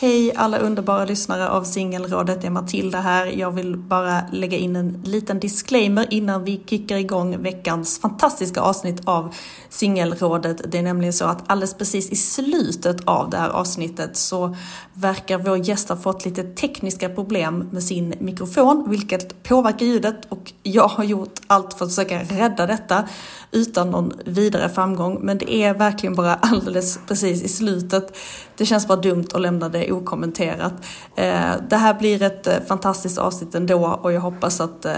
Hej alla underbara lyssnare av Singelrådet, det är Matilda här. Jag vill bara lägga in en liten disclaimer innan vi kickar igång veckans fantastiska avsnitt av Singelrådet. Det är nämligen så att alldeles precis i slutet av det här avsnittet så verkar vår gäst ha fått lite tekniska problem med sin mikrofon, vilket påverkar ljudet och jag har gjort allt för att försöka rädda detta utan någon vidare framgång. Men det är verkligen bara alldeles precis i slutet. Det känns bara dumt att lämna det okommenterat. Eh, det här blir ett eh, fantastiskt avsnitt ändå och jag hoppas att eh,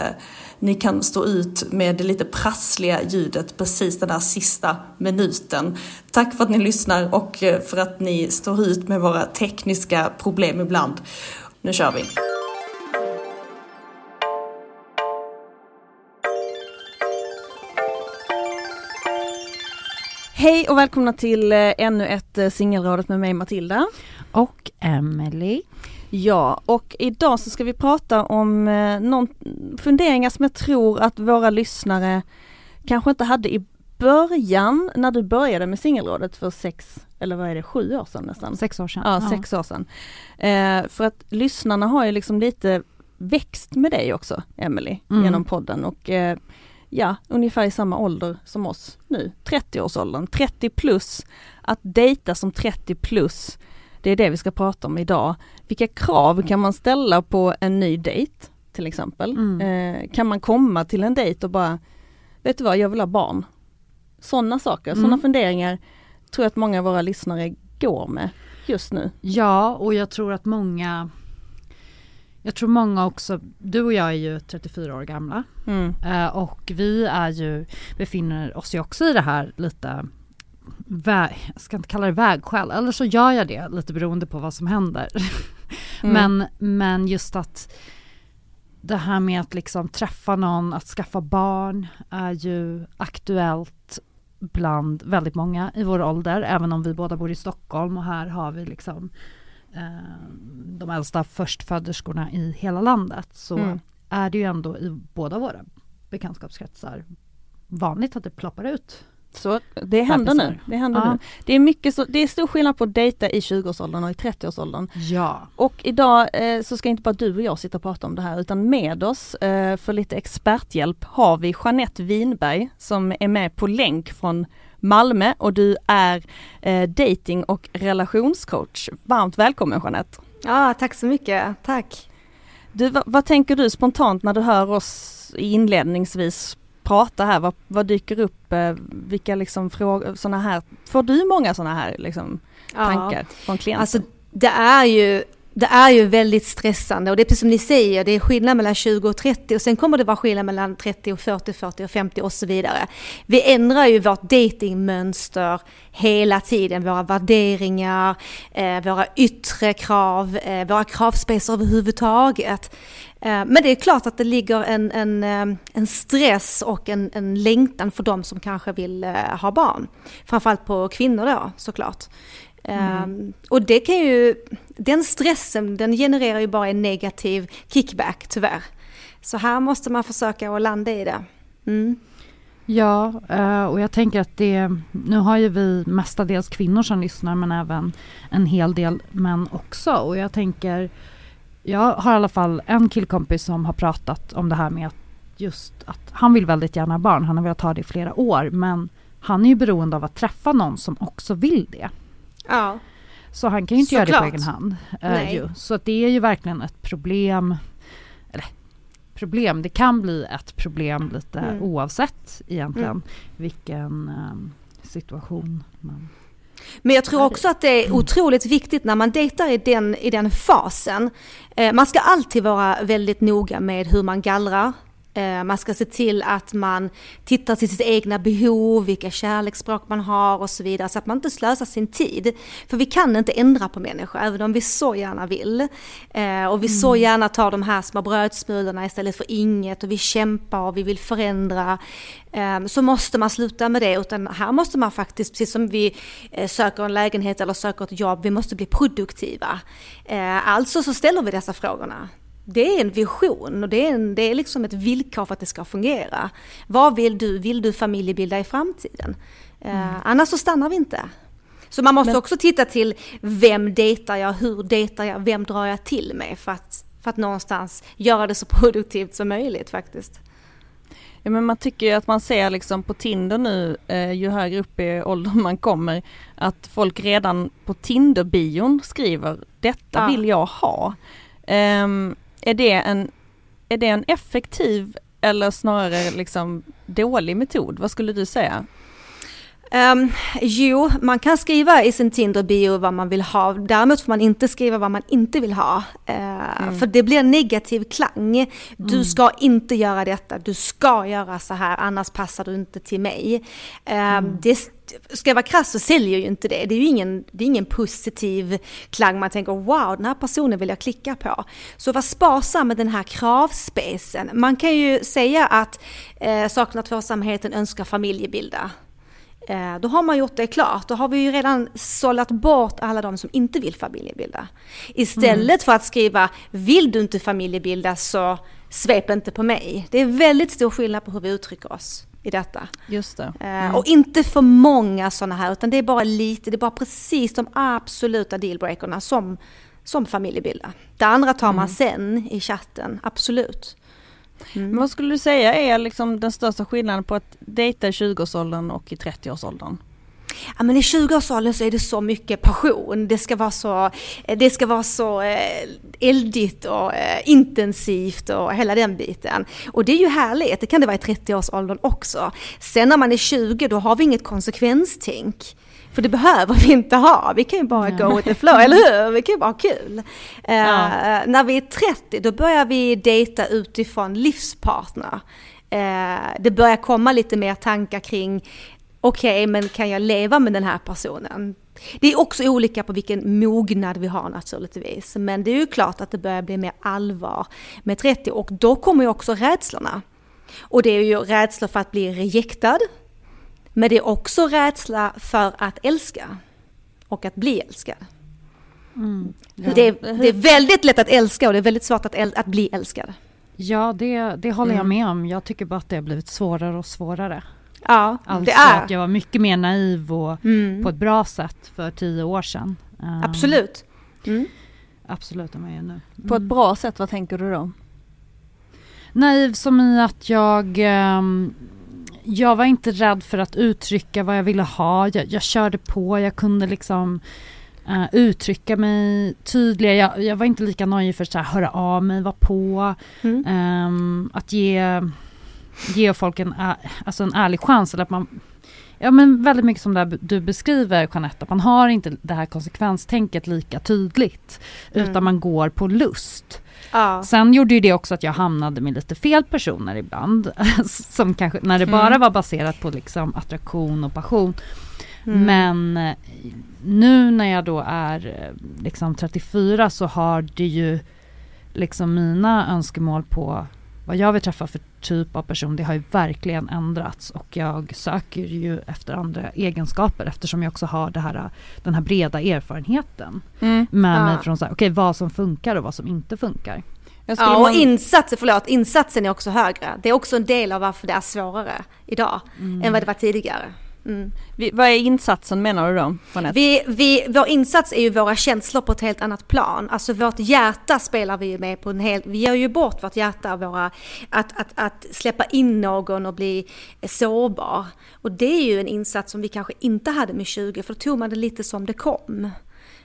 ni kan stå ut med det lite prassliga ljudet precis den där sista minuten. Tack för att ni lyssnar och eh, för att ni står ut med våra tekniska problem ibland. Nu kör vi! Hej och välkomna till eh, ännu ett eh, singelrådet med mig Matilda. Och Emily. Ja, och idag så ska vi prata om eh, någon funderingar som jag tror att våra lyssnare kanske inte hade i början när du började med singelrådet för sex, eller vad är det, sju år sedan nästan? Sex år sedan. Ja, sex år sedan. Eh, för att lyssnarna har ju liksom lite växt med dig också, Emily, Mm. genom podden och eh, ja, ungefär i samma ålder som oss nu, 30-årsåldern, 30 plus. Att dejta som 30 plus, det är det vi ska prata om idag. Vilka krav kan man ställa på en ny dejt till exempel? Mm. Eh, kan man komma till en dejt och bara, vet du vad, jag vill ha barn. Sådana saker, Mm. sådana funderingar tror jag att många av våra lyssnare går med just nu. Ja, och jag tror att många jag tror många också, du och jag är ju 34 år gamla Mm. eh, och vi är ju, befinner oss ju också i det här lite väg, jag ska inte kalla det vägskäl, eller så gör jag det lite beroende på vad som händer. Mm. Men, men just att det här med att liksom träffa någon, att skaffa barn är ju aktuellt bland väldigt många i vår ålder, även om vi båda bor i Stockholm och här har vi liksom de äldsta förstföderskorna i hela landet så Mm. är det ju ändå i båda våra bekantskapskretsar vanligt att det ploppar ut. Så det händer nu. Det, händer Ja. nu. det, är mycket så, det är stor skillnad på att dejta i 20-årsåldern och i 30-årsåldern. Ja. Och idag eh, så ska inte bara du och jag sitta och prata om det här utan med oss eh, för lite experthjälp har vi Jeanette Winberg som är med på länk från Malmö och du är eh, dating och relationscoach. Varmt välkommen Jeanette! Ja, tack så mycket. Tack. Du, vad, vad tänker du spontant när du hör oss inledningsvis prata här? Vad, vad dyker upp? Eh, vilka liksom frågor, sådana här, får du många sådana här liksom, tankar från klienter? Alltså, det är ju det är ju väldigt stressande och det är precis som ni säger, det är skillnad mellan 20 och 30 och sen kommer det vara skillnad mellan 30 och 40, 40 och 50 och så vidare. Vi ändrar ju vårt datingmönster hela tiden, våra värderingar, eh, våra yttre krav, eh, våra kravspacer överhuvudtaget. Eh, men det är klart att det ligger en, en, eh, en stress och en, en längtan för de som kanske vill eh, ha barn. Framförallt på kvinnor då såklart. Mm. Um, och det kan ju, den stressen den genererar ju bara en negativ kickback tyvärr. Så här måste man försöka att landa i det. Mm. Ja, och jag tänker att det, nu har ju vi mestadels kvinnor som lyssnar men även en hel del män också och jag tänker jag har i alla fall en killkompis som har pratat om det här med att just att han vill väldigt gärna ha barn. Han har velat ha det i flera år men han är ju beroende av att träffa någon som också vill det. Ja. Så han kan ju inte Så göra klart. det på egen hand. Uh, så det är ju verkligen ett problem. Eller problem, det kan bli ett problem lite mm. oavsett egentligen mm. vilken um, situation man men jag tror också att det är otroligt viktigt när man dejtar i den, i den fasen. Eh, man ska alltid vara väldigt noga med hur man gallrar man ska se till att man tittar till sitt egna behov, vilka kärleksspråk man har och så vidare, så att man inte slösar sin tid. För vi kan inte ändra på människor, även om vi så gärna vill. Eh, och vi mm. så gärna tar de här små brödsmulorna istället för inget och vi kämpar och vi vill förändra. Eh, så måste man sluta med det, utan här måste man faktiskt, precis som vi söker en lägenhet eller söker ett jobb, vi måste bli produktiva. Alltså så ställer vi dessa frågorna det är en vision och det är, en, det är liksom ett villkor för att det ska fungera. Vad vill du? Vill du familjebilda i framtiden? Eh, mm. Uh, annars så stannar vi inte. Så man måste Men... också titta till vem dejtar jag, hur dejtar jag, vem drar jag till mig för att, för att någonstans göra det så produktivt som möjligt faktiskt. Ja, men man tycker ju att man ser liksom på Tinder nu, eh, ju högre upp i åldern man kommer, att folk redan på Tinder-bion skriver detta ja. vill jag ha. Um, är det en, är det en effektiv eller snarare liksom dålig metod? Vad skulle du säga? Um, jo, man kan skriva i sin Tinder-bio vad man vill ha. Däremot får man inte skriva vad man inte vill ha. Uh, mm. För det blir negativ klang. Du mm. ska inte göra detta, du ska göra så här, annars passar du inte till mig. Um, mm. det, ska jag vara krass så säljer ju inte det. Det är ju ingen, det är ingen positiv klang man tänker wow, den här personen vill jag klicka på. Så var sparsam med den här kravspecen. Man kan ju säga att eh, saknar tvåsamheten önskar familjebilda. Eh, då har man gjort det klart. Då har vi ju redan sållat bort alla de som inte vill familjebilda. Istället mm. för att skriva vill du inte familjebilda så svep inte på mig. Det är väldigt stor skillnad på hur vi uttrycker oss i detta. Just det. Eh, mm. Och inte för många sådana här, utan det är bara lite, det är bara precis de absoluta dealbreakerna som, som familjebilda. Det andra tar man mm. sen i chatten, absolut. Mm. Men vad skulle du säga är liksom den största skillnaden på att dejta i 20-årsåldern och i 30-årsåldern? Ja, men i 20-årsåldern så är det så mycket passion. Det ska vara så, det ska vara så eh, eldigt och eh, intensivt och hela den biten. Och det är ju härligt, det kan det vara i 30-årsåldern också. Sen när man är 20 då har vi inget konsekvenstänk. För det behöver vi inte ha, vi kan ju bara go with the flow, eller hur? Vi kan ju bara ha kul. Ja. Uh, när vi är 30 då börjar vi dejta utifrån livspartner. Uh, det börjar komma lite mer tankar kring okej, okay, men kan jag leva med den här personen? Det är också olika på vilken mognad vi har naturligtvis. Men det är ju klart att det börjar bli mer allvar med 30 och då kommer ju också rädslorna. Och det är ju rädslor för att bli rejektad. Men det är också rädsla för att älska. Och att bli älskad. Mm, ja. det, är, det, är, väldigt lätt att älska och det är väldigt svårt att, äl, att bli älskad. Ja, det, det håller jag mm. med om. Jag tycker bara att det har blivit svårare och svårare. Ja, alltså det är. att jag var mycket mer naiv och mm. på ett bra sätt för tio år sedan. Um, absolut. Mm. Absolut, är jag nu. På ett bra sätt, vad tänker du då? Naiv som i att jag um, jag var inte rädd för att uttrycka vad jag ville ha. Jag, jag körde på, jag kunde liksom uh, uttrycka mig tydligare. Jag, jag, var inte lika nojig för att höra av mig, vara på. Mm. Um, att ge ge folk en, alltså en ärlig chans eller att man Ja men väldigt mycket som det du beskriver Jeanette, man har inte det här konsekvenstänket lika tydligt. Mm. Utan man går på lust. Ja. Sen gjorde ju det också att jag hamnade med lite fel personer ibland. som kanske, när det bara mm. var baserat på liksom attraktion och passion. Mm. Men eh, nu när jag då är eh, liksom 34 så har det ju liksom mina önskemål på vad jag vill träffa för typ av person, det har ju verkligen ändrats och jag söker ju efter andra egenskaper eftersom jag också har det här, den här breda erfarenheten mm. med ja. mig från så här, okay, vad som funkar och vad som inte funkar. Ja, och man... insatsen, förlåt, insatsen är också högre. Det är också en del av varför det är svårare idag mm. än vad det var tidigare. Mm. Vi, vad är insatsen menar du då? Vi, vi, vår insats är ju våra känslor på ett helt annat plan. Alltså vårt hjärta spelar vi ju med på en hel... Vi gör ju bort vårt hjärta, våra, att, att, att släppa in någon och bli sårbar. Och det är ju en insats som vi kanske inte hade med 20, för då tog man det lite som det kom.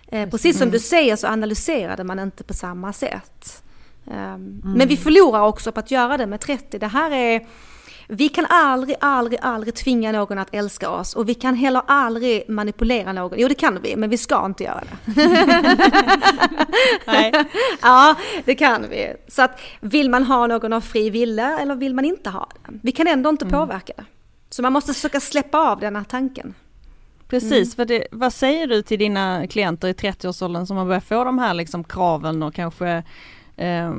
Eh, precis som du säger så analyserade man inte på samma sätt. Um, mm. Men vi förlorar också på att göra det med 30. Det här är vi kan aldrig, aldrig, aldrig tvinga någon att älska oss och vi kan heller aldrig manipulera någon. Jo det kan vi, men vi ska inte göra det. Nej. Ja, det kan vi. Så att vill man ha någon av fri vilja eller vill man inte ha det? Vi kan ändå inte mm. påverka det. Så man måste försöka släppa av den här tanken. Precis, mm. det, vad säger du till dina klienter i 30-årsåldern som har börjat få de här liksom kraven och kanske eh,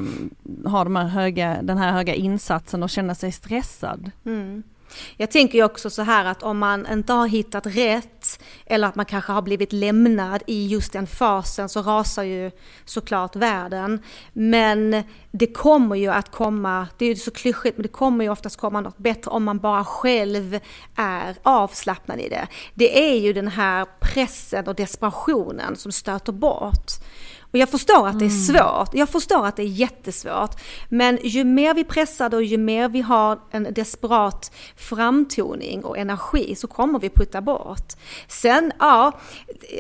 ha de här höga, den här höga insatsen och känna sig stressad. Mm. Jag tänker ju också så här att om man inte har hittat rätt eller att man kanske har blivit lämnad i just den fasen så rasar ju såklart världen. Men det kommer ju att komma, det är ju så klyschigt, men det kommer ju oftast komma något bättre om man bara själv är avslappnad i det. Det är ju den här pressen och desperationen som stöter bort. Och jag förstår att det är mm. svårt, jag förstår att det är jättesvårt. Men ju mer vi pressar och ju mer vi har en desperat framtoning och energi så kommer vi putta bort. Sen, ja,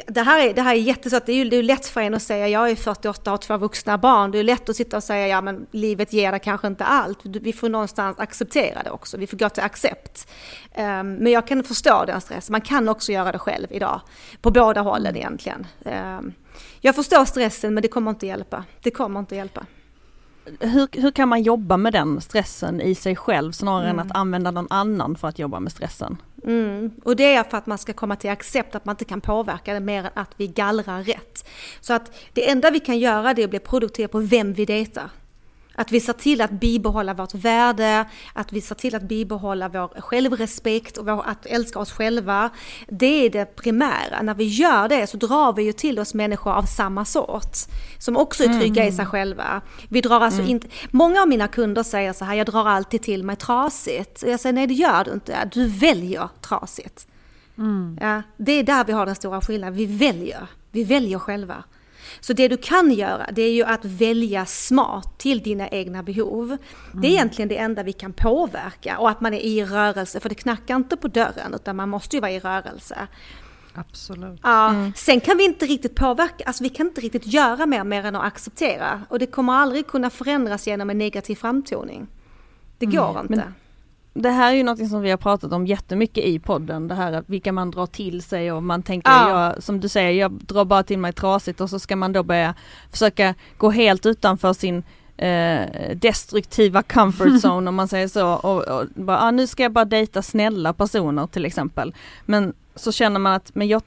det här är, det här är jättesvårt. Det är ju det är lätt för en att säga, jag är 48 och har två vuxna barn. Det är lätt att sitta och säga, ja men livet ger dig kanske inte allt. Vi får någonstans acceptera det också, vi får gå till accept. Um, men jag kan förstå den stressen, man kan också göra det själv idag. På båda hållen egentligen. Um, jag förstår stressen men det kommer inte hjälpa. Det kommer inte hjälpa. Hur, hur kan man jobba med den stressen i sig själv snarare mm. än att använda någon annan för att jobba med stressen? Mm. Och det är för att man ska komma till accept att man inte kan påverka det mer än att vi gallrar rätt. Så att det enda vi kan göra det är att bli produktiva på vem vi dejtar. Att vi ser till att bibehålla vårt värde, att vi ser till att bibehålla vår självrespekt och vår, att älska oss själva. Det är det primära. När vi gör det så drar vi ju till oss människor av samma sort. Som också är trygga mm. i sig själva. Vi drar alltså mm. inte, många av mina kunder säger så här, jag drar alltid till mig trasigt. Jag säger nej det gör du inte, du väljer trasigt. Mm. Ja, det är där vi har den stora skillnaden, vi väljer. Vi väljer själva. Så det du kan göra, det är ju att välja smart till dina egna behov. Mm. Det är mm. egentligen det enda vi kan påverka och att man är i rörelse, för det knackar inte på dörren utan man måste ju vara i rörelse. Absolut. Ja, mm. Sen kan vi inte riktigt påverka, alltså vi kan inte riktigt göra mer, mer än att acceptera. Och det kommer aldrig kunna förändras genom en negativ framtoning. Det går mm. inte. Men det här är ju något som vi har pratat om jättemycket i podden, det här att vilka man drar till sig och man tänker, ja. jag, som du säger, jag drar bara till mig trasigt och så ska man då börja försöka gå helt utanför sin eh, destruktiva comfort zone om man säger så och, och bara, ah, nu ska jag bara dejta snälla personer till exempel. Men så känner man att, men jag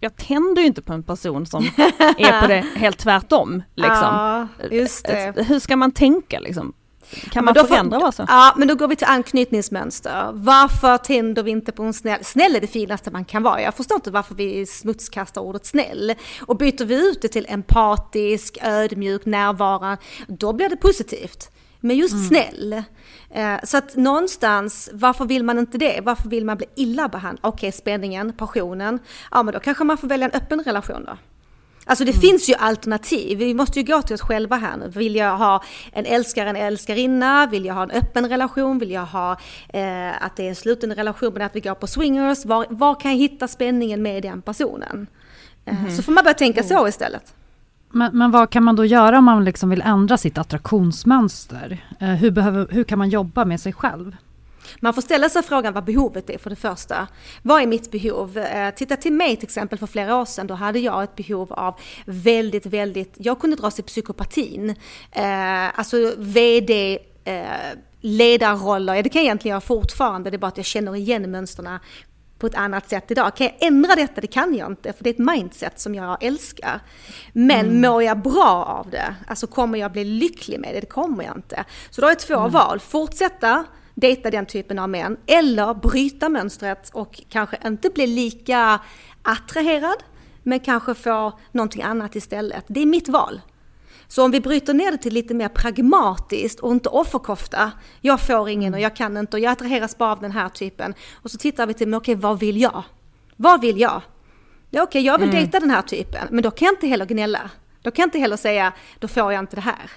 jag tänder ju inte på en person som är på det helt tvärtom. Liksom. Ja, just det. Hur ska man tänka liksom? Kan man förändra vad så? Ja, men då går vi till anknytningsmönster. Varför tänder vi inte på en snäll? Snäll är det finaste man kan vara. Jag förstår inte varför vi smutskastar ordet snäll. Och byter vi ut det till empatisk, ödmjuk, närvarande, då blir det positivt. Men just mm. snäll. Eh, så att någonstans, varför vill man inte det? Varför vill man bli illa behandlad? Okej, okay, spänningen, passionen. Ja, men då kanske man får välja en öppen relation då. Alltså det mm. finns ju alternativ. Vi måste ju gå till oss själva här nu. Vill jag ha en älskare, en älskarinna? Vill jag ha en öppen relation? Vill jag ha eh, att det är en sluten relation men att vi går på swingers? Var, var kan jag hitta spänningen med den personen? Eh, mm. Så får man börja tänka så istället. Men, men, vad kan man då göra om man liksom vill ändra sitt attraktionsmönster? Eh, hur, behöver, hur kan man jobba med sig själv? Man får ställa sig frågan vad behovet är för det första. Vad är mitt behov? Eh, titta till mig till exempel för flera år sedan, då hade jag ett behov av väldigt, väldigt, jag kunde dras till psykopatin. Eh, alltså VD, eh, ledarroller, det kan jag egentligen göra fortfarande, det är bara att jag känner igen mönstren på ett annat sätt idag. Kan jag ändra detta? Det kan jag inte, för det är ett mindset som jag älskar. Men mm. mår jag bra av det? Alltså kommer jag bli lycklig med det? Det kommer jag inte. Så då har jag två mm. val. Fortsätta dejta den typen av män, eller bryta mönstret och kanske inte bli lika attraherad, men kanske få någonting annat istället. Det är mitt val. Så om vi bryter ner det till lite mer pragmatiskt och inte offerkofta. Jag får ingen och jag kan inte och jag attraheras bara av den här typen. Och så tittar vi till, men okej vad vill jag? Vad vill jag? Ja, okej, jag vill mm. dejta den här typen, men då kan jag inte heller gnälla. Då kan jag inte heller säga, då får jag inte det här.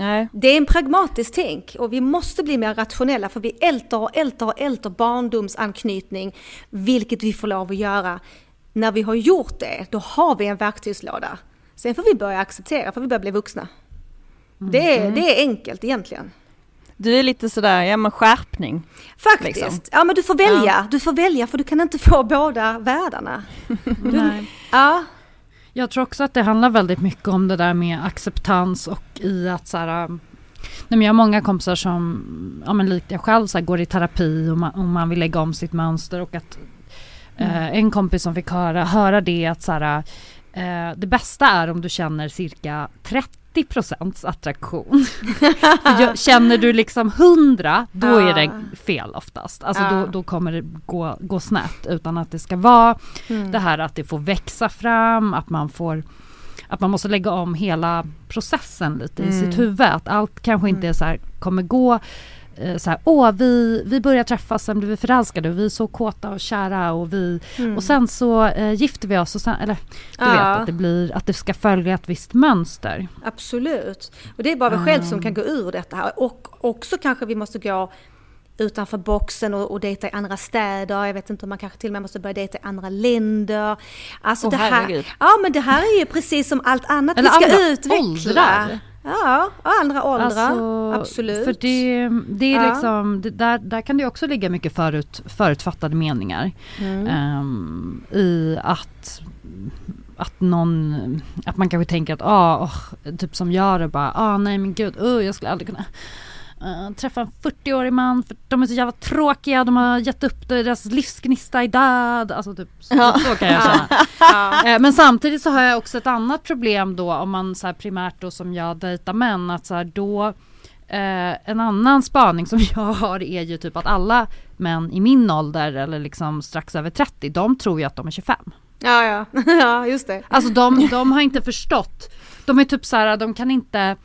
Nej. Det är en pragmatisk tänk och vi måste bli mer rationella för vi älter och älter och älter barndomsanknytning, vilket vi får lov att göra. När vi har gjort det, då har vi en verktygslåda. Sen får vi börja acceptera, för vi börjar bli vuxna. Mm. Det, är, det är enkelt egentligen. Du är lite sådär, ja men skärpning. Faktiskt, liksom. ja men du får välja, ja. du får välja för du kan inte få båda världarna. Nej. Ja. Jag tror också att det handlar väldigt mycket om det där med acceptans och i att så här, nej men jag har många kompisar som, ja men likt jag själv, så här, går i terapi och man, och man vill lägga om sitt mönster och att mm. eh, en kompis som fick höra, höra det att så här, Eh, det bästa är om du känner cirka 30 procents attraktion. känner du liksom 100 då är det fel oftast. Alltså då, då, kommer det gå, gå snett utan att det ska vara mm. det här att det får växa fram, att man får att man måste lägga om hela processen lite mm. i sitt huvud. Att allt kanske inte är så här, kommer gå så här, åh vi, vi börjar träffas, sen blir vi förälskade och vi är så kåta och kära och vi mm. och sen så eh, gifter vi oss och sen, eller du ja. vet att det blir, att det ska följa ett visst mönster. Absolut. Och det är bara vi mm. själv som kan gå ur detta här och också kanske vi måste gå utanför boxen och, och dejta i andra städer. Jag vet inte om man kanske till och med måste börja dejta i andra länder. Alltså oh, det här, ja men det här är ju precis som allt annat Eller vi ska utveckla. Åldrar. Ja, andra åldrar, alltså, absolut. För det, det är ja. liksom, det, där, där kan det också ligga mycket förut, förutfattade meningar. Mm. Um, I att att någon, att man kanske tänker att, ah, oh, typ som jag det bara, ah nej men gud, uh, jag skulle aldrig kunna Uh, träffa en 40-årig man för de är så jävla tråkiga, de har gett upp deras livsgnista är död. Alltså typ så, ja. så kan jag känna. ja. uh, men samtidigt så har jag också ett annat problem då om man så här primärt då som jag dejtar män att så här då uh, en annan spaning som jag har är ju typ att alla män i min ålder eller liksom strax över 30 de tror ju att de är 25. Ja ja, ja just det. Alltså de, de har inte förstått. De är typ så här, de kan inte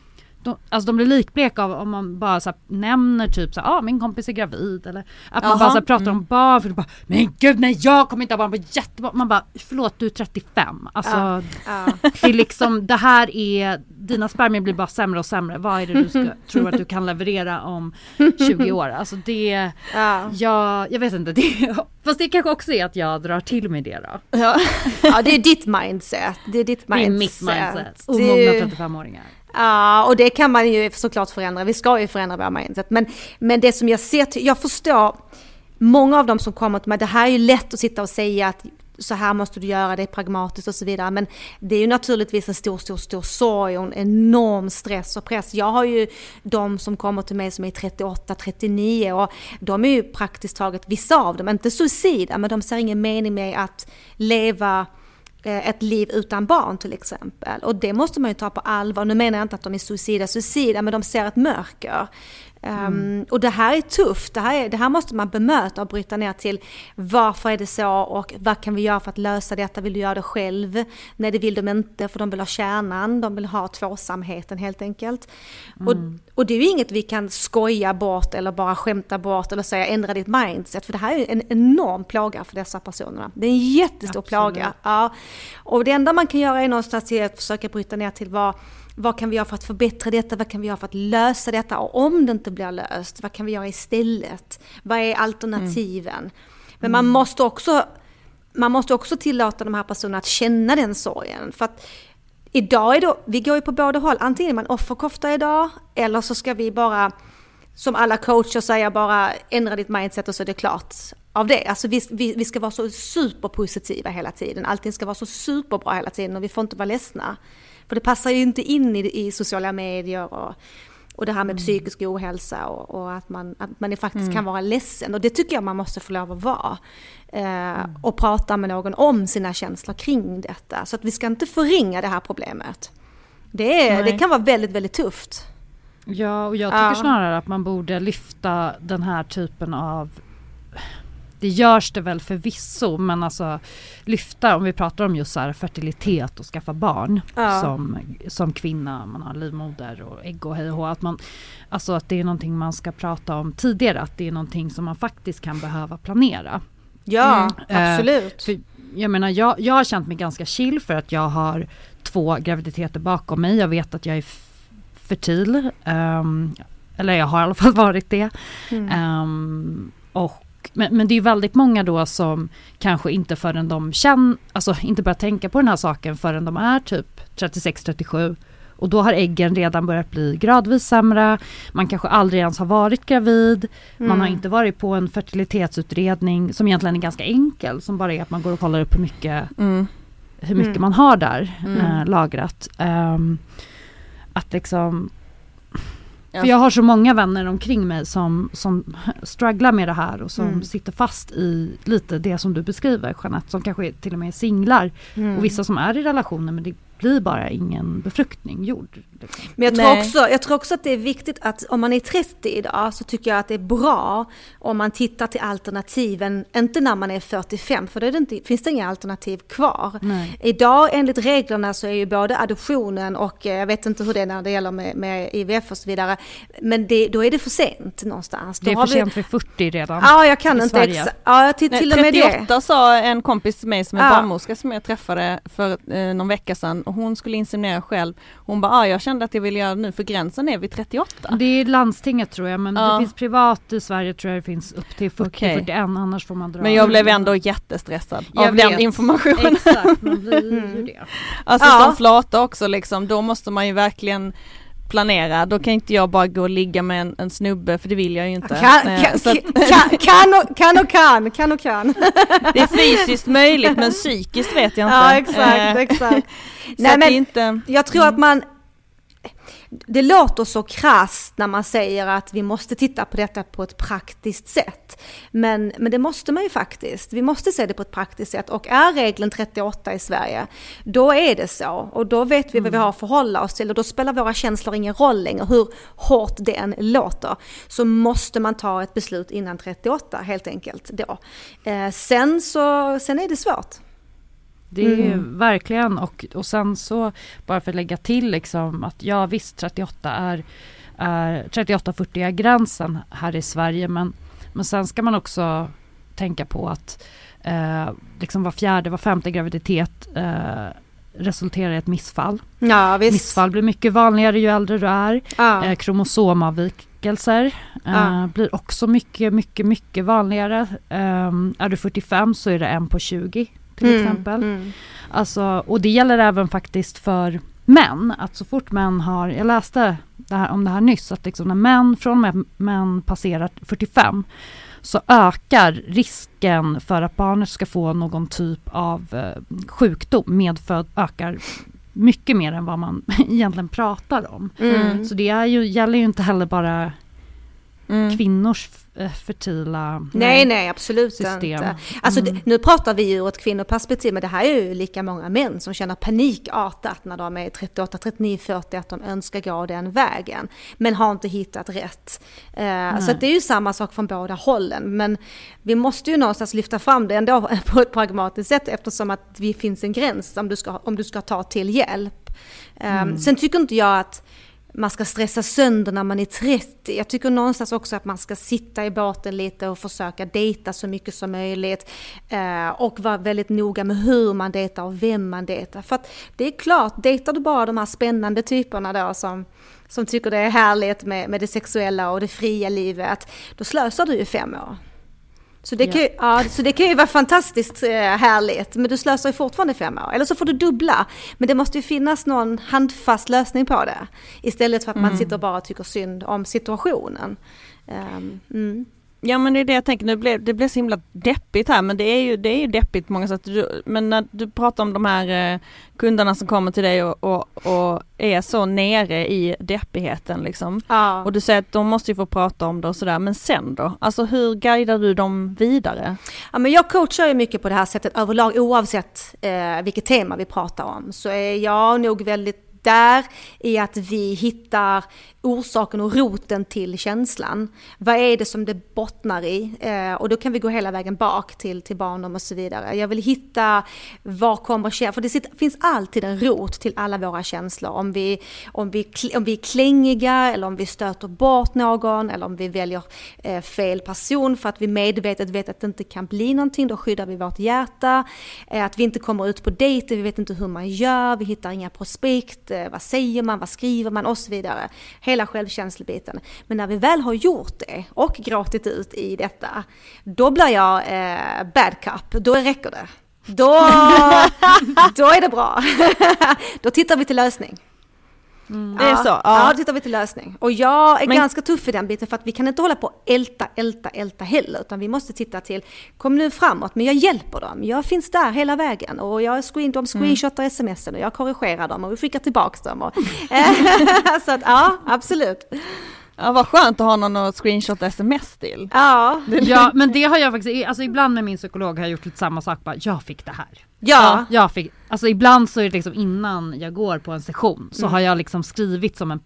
de, alltså de blir likbleka av om man bara så nämner typ så ja ah, min kompis är gravid eller att man Aha. bara så pratar mm. om barn för bara men gud nej jag kommer inte ha barn på jättebarn. Man bara förlåt du är 35. Alltså ja. Ja. det är liksom det här är dina spermier blir bara sämre och sämre. Vad är det du ska, tror att du kan leverera om 20 år? Alltså det, ja. jag, jag vet inte. Det, fast det kanske också är att jag drar till mig det då. Ja, ja det är ditt mindset. Det är ditt mindset. Det är mitt mindset. Omogna 35-åringar. Ja, och det kan man ju såklart förändra. Vi ska ju förändra våra mindset. Men, men det som jag ser, jag förstår många av dem som kommer till mig, det här är ju lätt att sitta och säga att så här måste du göra, det är pragmatiskt och så vidare. Men det är ju naturligtvis en stor, stor, stor sorg och en enorm stress och press. Jag har ju de som kommer till mig som är 38, 39 och de är ju praktiskt taget, vissa av dem, inte suicida, men de ser ingen mening med att leva Eh, ett liv utan barn till exempel. Och det måste man ju ta på allvar. Nu menar jag inte att de är suicida, suicida, men de ser ett mörker. Mm. Um, och det här är tufft, det här, är, det här måste man bemöta och bryta ner till varför är det så och vad kan vi göra för att lösa detta? Vill du göra det själv? Nej det vill de inte för de vill ha kärnan, de vill ha tvåsamheten helt enkelt. Mm. Och, och det är ju inget vi kan skoja bort eller bara skämta bort eller säga ändra ditt mindset för det här är en enorm plåga för dessa personerna. Det är en jättestor Absolut. plåga. Ja. Och det enda man kan göra är någonstans att försöka bryta ner till vad vad kan vi göra för att förbättra detta? Vad kan vi göra för att lösa detta? Och om det inte blir löst, vad kan vi göra istället? Vad är alternativen? Mm. Men man måste också man måste också tillåta de här personerna att känna den sorgen. För att idag är det, vi går ju på båda håll. Antingen är man offerkofta idag, eller så ska vi bara som alla coacher säger, bara ändra ditt mindset och så är det klart av det. Alltså vi, vi, vi ska vara så superpositiva hela tiden, allting ska vara så superbra hela tiden och vi får inte vara ledsna. För det passar ju inte in i, i sociala medier och, och det här med mm. psykisk ohälsa och, och, att man, att man faktiskt mm. kan vara ledsen. Och det tycker jag man måste få lov att vara. Eh, mm. Och prata med någon om sina känslor kring detta. Så att vi ska inte förringa det här problemet. Det, är, det kan vara väldigt, väldigt tufft. Ja, och jag tycker ja. snarare att man borde lyfta den här typen av det görs det väl förvisso men alltså lyfta om vi pratar om just så här fertilitet och skaffa barn ja. som, som kvinna, man har livmoder och ägg och hej och att man Alltså att det är någonting man ska prata om tidigare, att det är någonting som man faktiskt kan behöva planera. Ja, mm. absolut. Eh, jag menar jag, jag har känt mig ganska chill för att jag har två graviditeter bakom mig. Jag vet att jag är fertil. Um, eller jag har i alla fall varit det. Mm. Um, och men, men det är väldigt många då som kanske inte förrän de känner, alltså inte börjar tänka på den här saken förrän de är typ 36-37. Och då har äggen redan börjat bli gradvis sämre. Man kanske aldrig ens har varit gravid. Mm. Man har mm. inte varit på en fertilitetsutredning som egentligen är ganska enkel. Som bara är att man går och kollar upp hur mycket, mm. hur mycket mm. man har där äh, lagrat. Um, att liksom för jag har så många vänner omkring mig som, som strugglar med det här och som mm. sitter fast i lite det som du beskriver Jeanette, som kanske till och med är singlar. Mm. Och vissa som är i relationer men det blir bara ingen befruktning gjord. Men jag tror, också, jag tror också att det är viktigt att om man är 30 idag så tycker jag att det är bra om man tittar till alternativen, inte när man är 45 för då det inte, finns det inga alternativ kvar. Nej. Idag enligt reglerna så är ju både adoptionen och eh, jag vet inte hur det är när det gäller med, med IVF och så vidare, men det, då är det för sent någonstans. Då det är för sent vid 40 redan. Ja, jag kan inte exakt. Ja, till, till Nej, och med 38 det. sa en kompis till mig som är ja. barnmorska som jag träffade för eh, någon vecka sedan och hon skulle inseminera själv. Hon bara, ah, jag kände att jag ville göra nu för gränsen är vid 38. Det är landstinget tror jag men ja. det finns privat i Sverige tror jag det finns upp till 40-41 okay. annars får man dra. Men jag blev ändå jättestressad jag av vet. den informationen. Exakt, man blir ju mm. det. Alltså ja. som flata också liksom, då måste man ju verkligen planera, då kan inte jag bara gå och ligga med en, en snubbe för det vill jag ju inte. Kan, kan, kan, kan, och, kan och kan, kan och kan. Det är fysiskt möjligt men psykiskt vet jag inte. Ja exakt, eh, exakt. Nej men inte, jag tror att man det låter så krasst när man säger att vi måste titta på detta på ett praktiskt sätt. Men, men det måste man ju faktiskt. Vi måste se det på ett praktiskt sätt. Och är regeln 38 i Sverige, då är det så. Och då vet vi vad vi mm. har att förhålla oss till. Och då spelar våra känslor ingen roll längre, hur hårt det än låter. Så måste man ta ett beslut innan 38 helt enkelt då. Eh, sen, så, sen är det svårt. Det är mm. verkligen och, och sen så bara för att lägga till liksom att ja visst 38 är, är 38-40 är gränsen här i Sverige men, men sen ska man också tänka på att eh, liksom var fjärde, var femte graviditet eh, resulterar i ett missfall. Ja, missfall blir mycket vanligare ju äldre du är. Ja. Eh, kromosomavvikelser eh, ja. blir också mycket, mycket, mycket vanligare. Eh, är du 45 så är det en på 20 till mm, exempel. Mm. Alltså, och det gäller även faktiskt för män, att så fort män har, jag läste det här, om det här nyss, att liksom när män, från och med män passerar 45 så ökar risken för att barnet ska få någon typ av eh, sjukdom medfödd ökar mycket mer än vad man egentligen pratar om. Mm. Så det är ju, gäller ju inte heller bara mm. kvinnors fertila Nej, nej, absolut system. inte. Alltså, mm. nu pratar vi ju ur ett kvinnoperspektiv, men det här är ju lika många män som känner panikartat när de är 38, 39, 40, att de önskar gå den vägen, men har inte hittat rätt. Uh, så det är ju samma sak från båda hållen, men vi måste ju någonstans lyfta fram det ändå på ett pragmatiskt sätt eftersom att det finns en gräns om du ska, om du ska ta till hjälp. Um, mm. Sen tycker inte jag att man ska stressa sönder när man är 30. Jag tycker någonstans också att man ska sitta i båten lite och försöka dejta så mycket som möjligt. Eh, och vara väldigt noga med hur man dejtar och vem man dejtar. För att det är klart, dejtar du bara de här spännande typerna då som, som tycker det är härligt med, med det sexuella och det fria livet, då slösar du ju fem år. Så det, kan ju, ja, så det kan ju vara fantastiskt eh, härligt, men du slösar ju fortfarande fem år. Eller så får du dubbla, men det måste ju finnas någon handfast lösning på det. Istället för att man sitter och bara tycker synd om situationen. Um, mm. Ja men det är det jag tänker, nu blev, det blev så himla deppigt här men det är ju, det är ju deppigt på många sätt. Du, men när du pratar om de här eh, kunderna som kommer till dig och, och, och, är så nere i deppigheten liksom. Ja. Och du säger att de måste ju få prata om det och sådär, men sen då? Alltså hur guidar du dem vidare? Ja, men jag coachar ju mycket på det här sättet överlag oavsett eh, vilket tema vi pratar om. Så är jag nog väldigt där i att vi hittar orsaken och roten till känslan. Vad är det som det bottnar i? Eh, och då kan vi gå hela vägen bak till, till barndom och så vidare. Jag vill hitta var kommer känslor, för det sitter, finns alltid en rot till alla våra känslor. Om vi, om, vi, om vi är klängiga eller om vi stöter bort någon eller om vi väljer eh, fel person för att vi medvetet vet att det inte kan bli någonting, då skyddar vi vårt hjärta. Eh, att vi inte kommer ut på dejter, vi vet inte hur man gör, vi hittar inga prospekt, vad säger man, vad skriver man och så vidare hela självkänslebiten. Men när vi väl har gjort det och gråtit ut i detta, då blir jag eh, bad cup, då räcker det. Då, då är det bra. då tittar vi till lösning. Mm. Det är så? Ja. ja, då tittar vi till lösning. Och jag är Men- ganska tuff i den biten för att vi kan inte hålla på och älta, älta, älta heller. Utan vi måste titta till, kom nu framåt, men jag hjälper dem. Jag finns där hela vägen. Och jag screen, de screenshotar smsen och jag korrigerar dem och vi skickar tillbaks dem. Och, så att ja, absolut. Ja vad skönt att ha någon att screenshot sms till. Ja, Ja men det har jag faktiskt, alltså ibland med min psykolog har jag gjort lite samma sak bara, jag fick det här. ja. Jag fick, alltså ibland så är det liksom innan jag går på en session så har jag liksom skrivit som en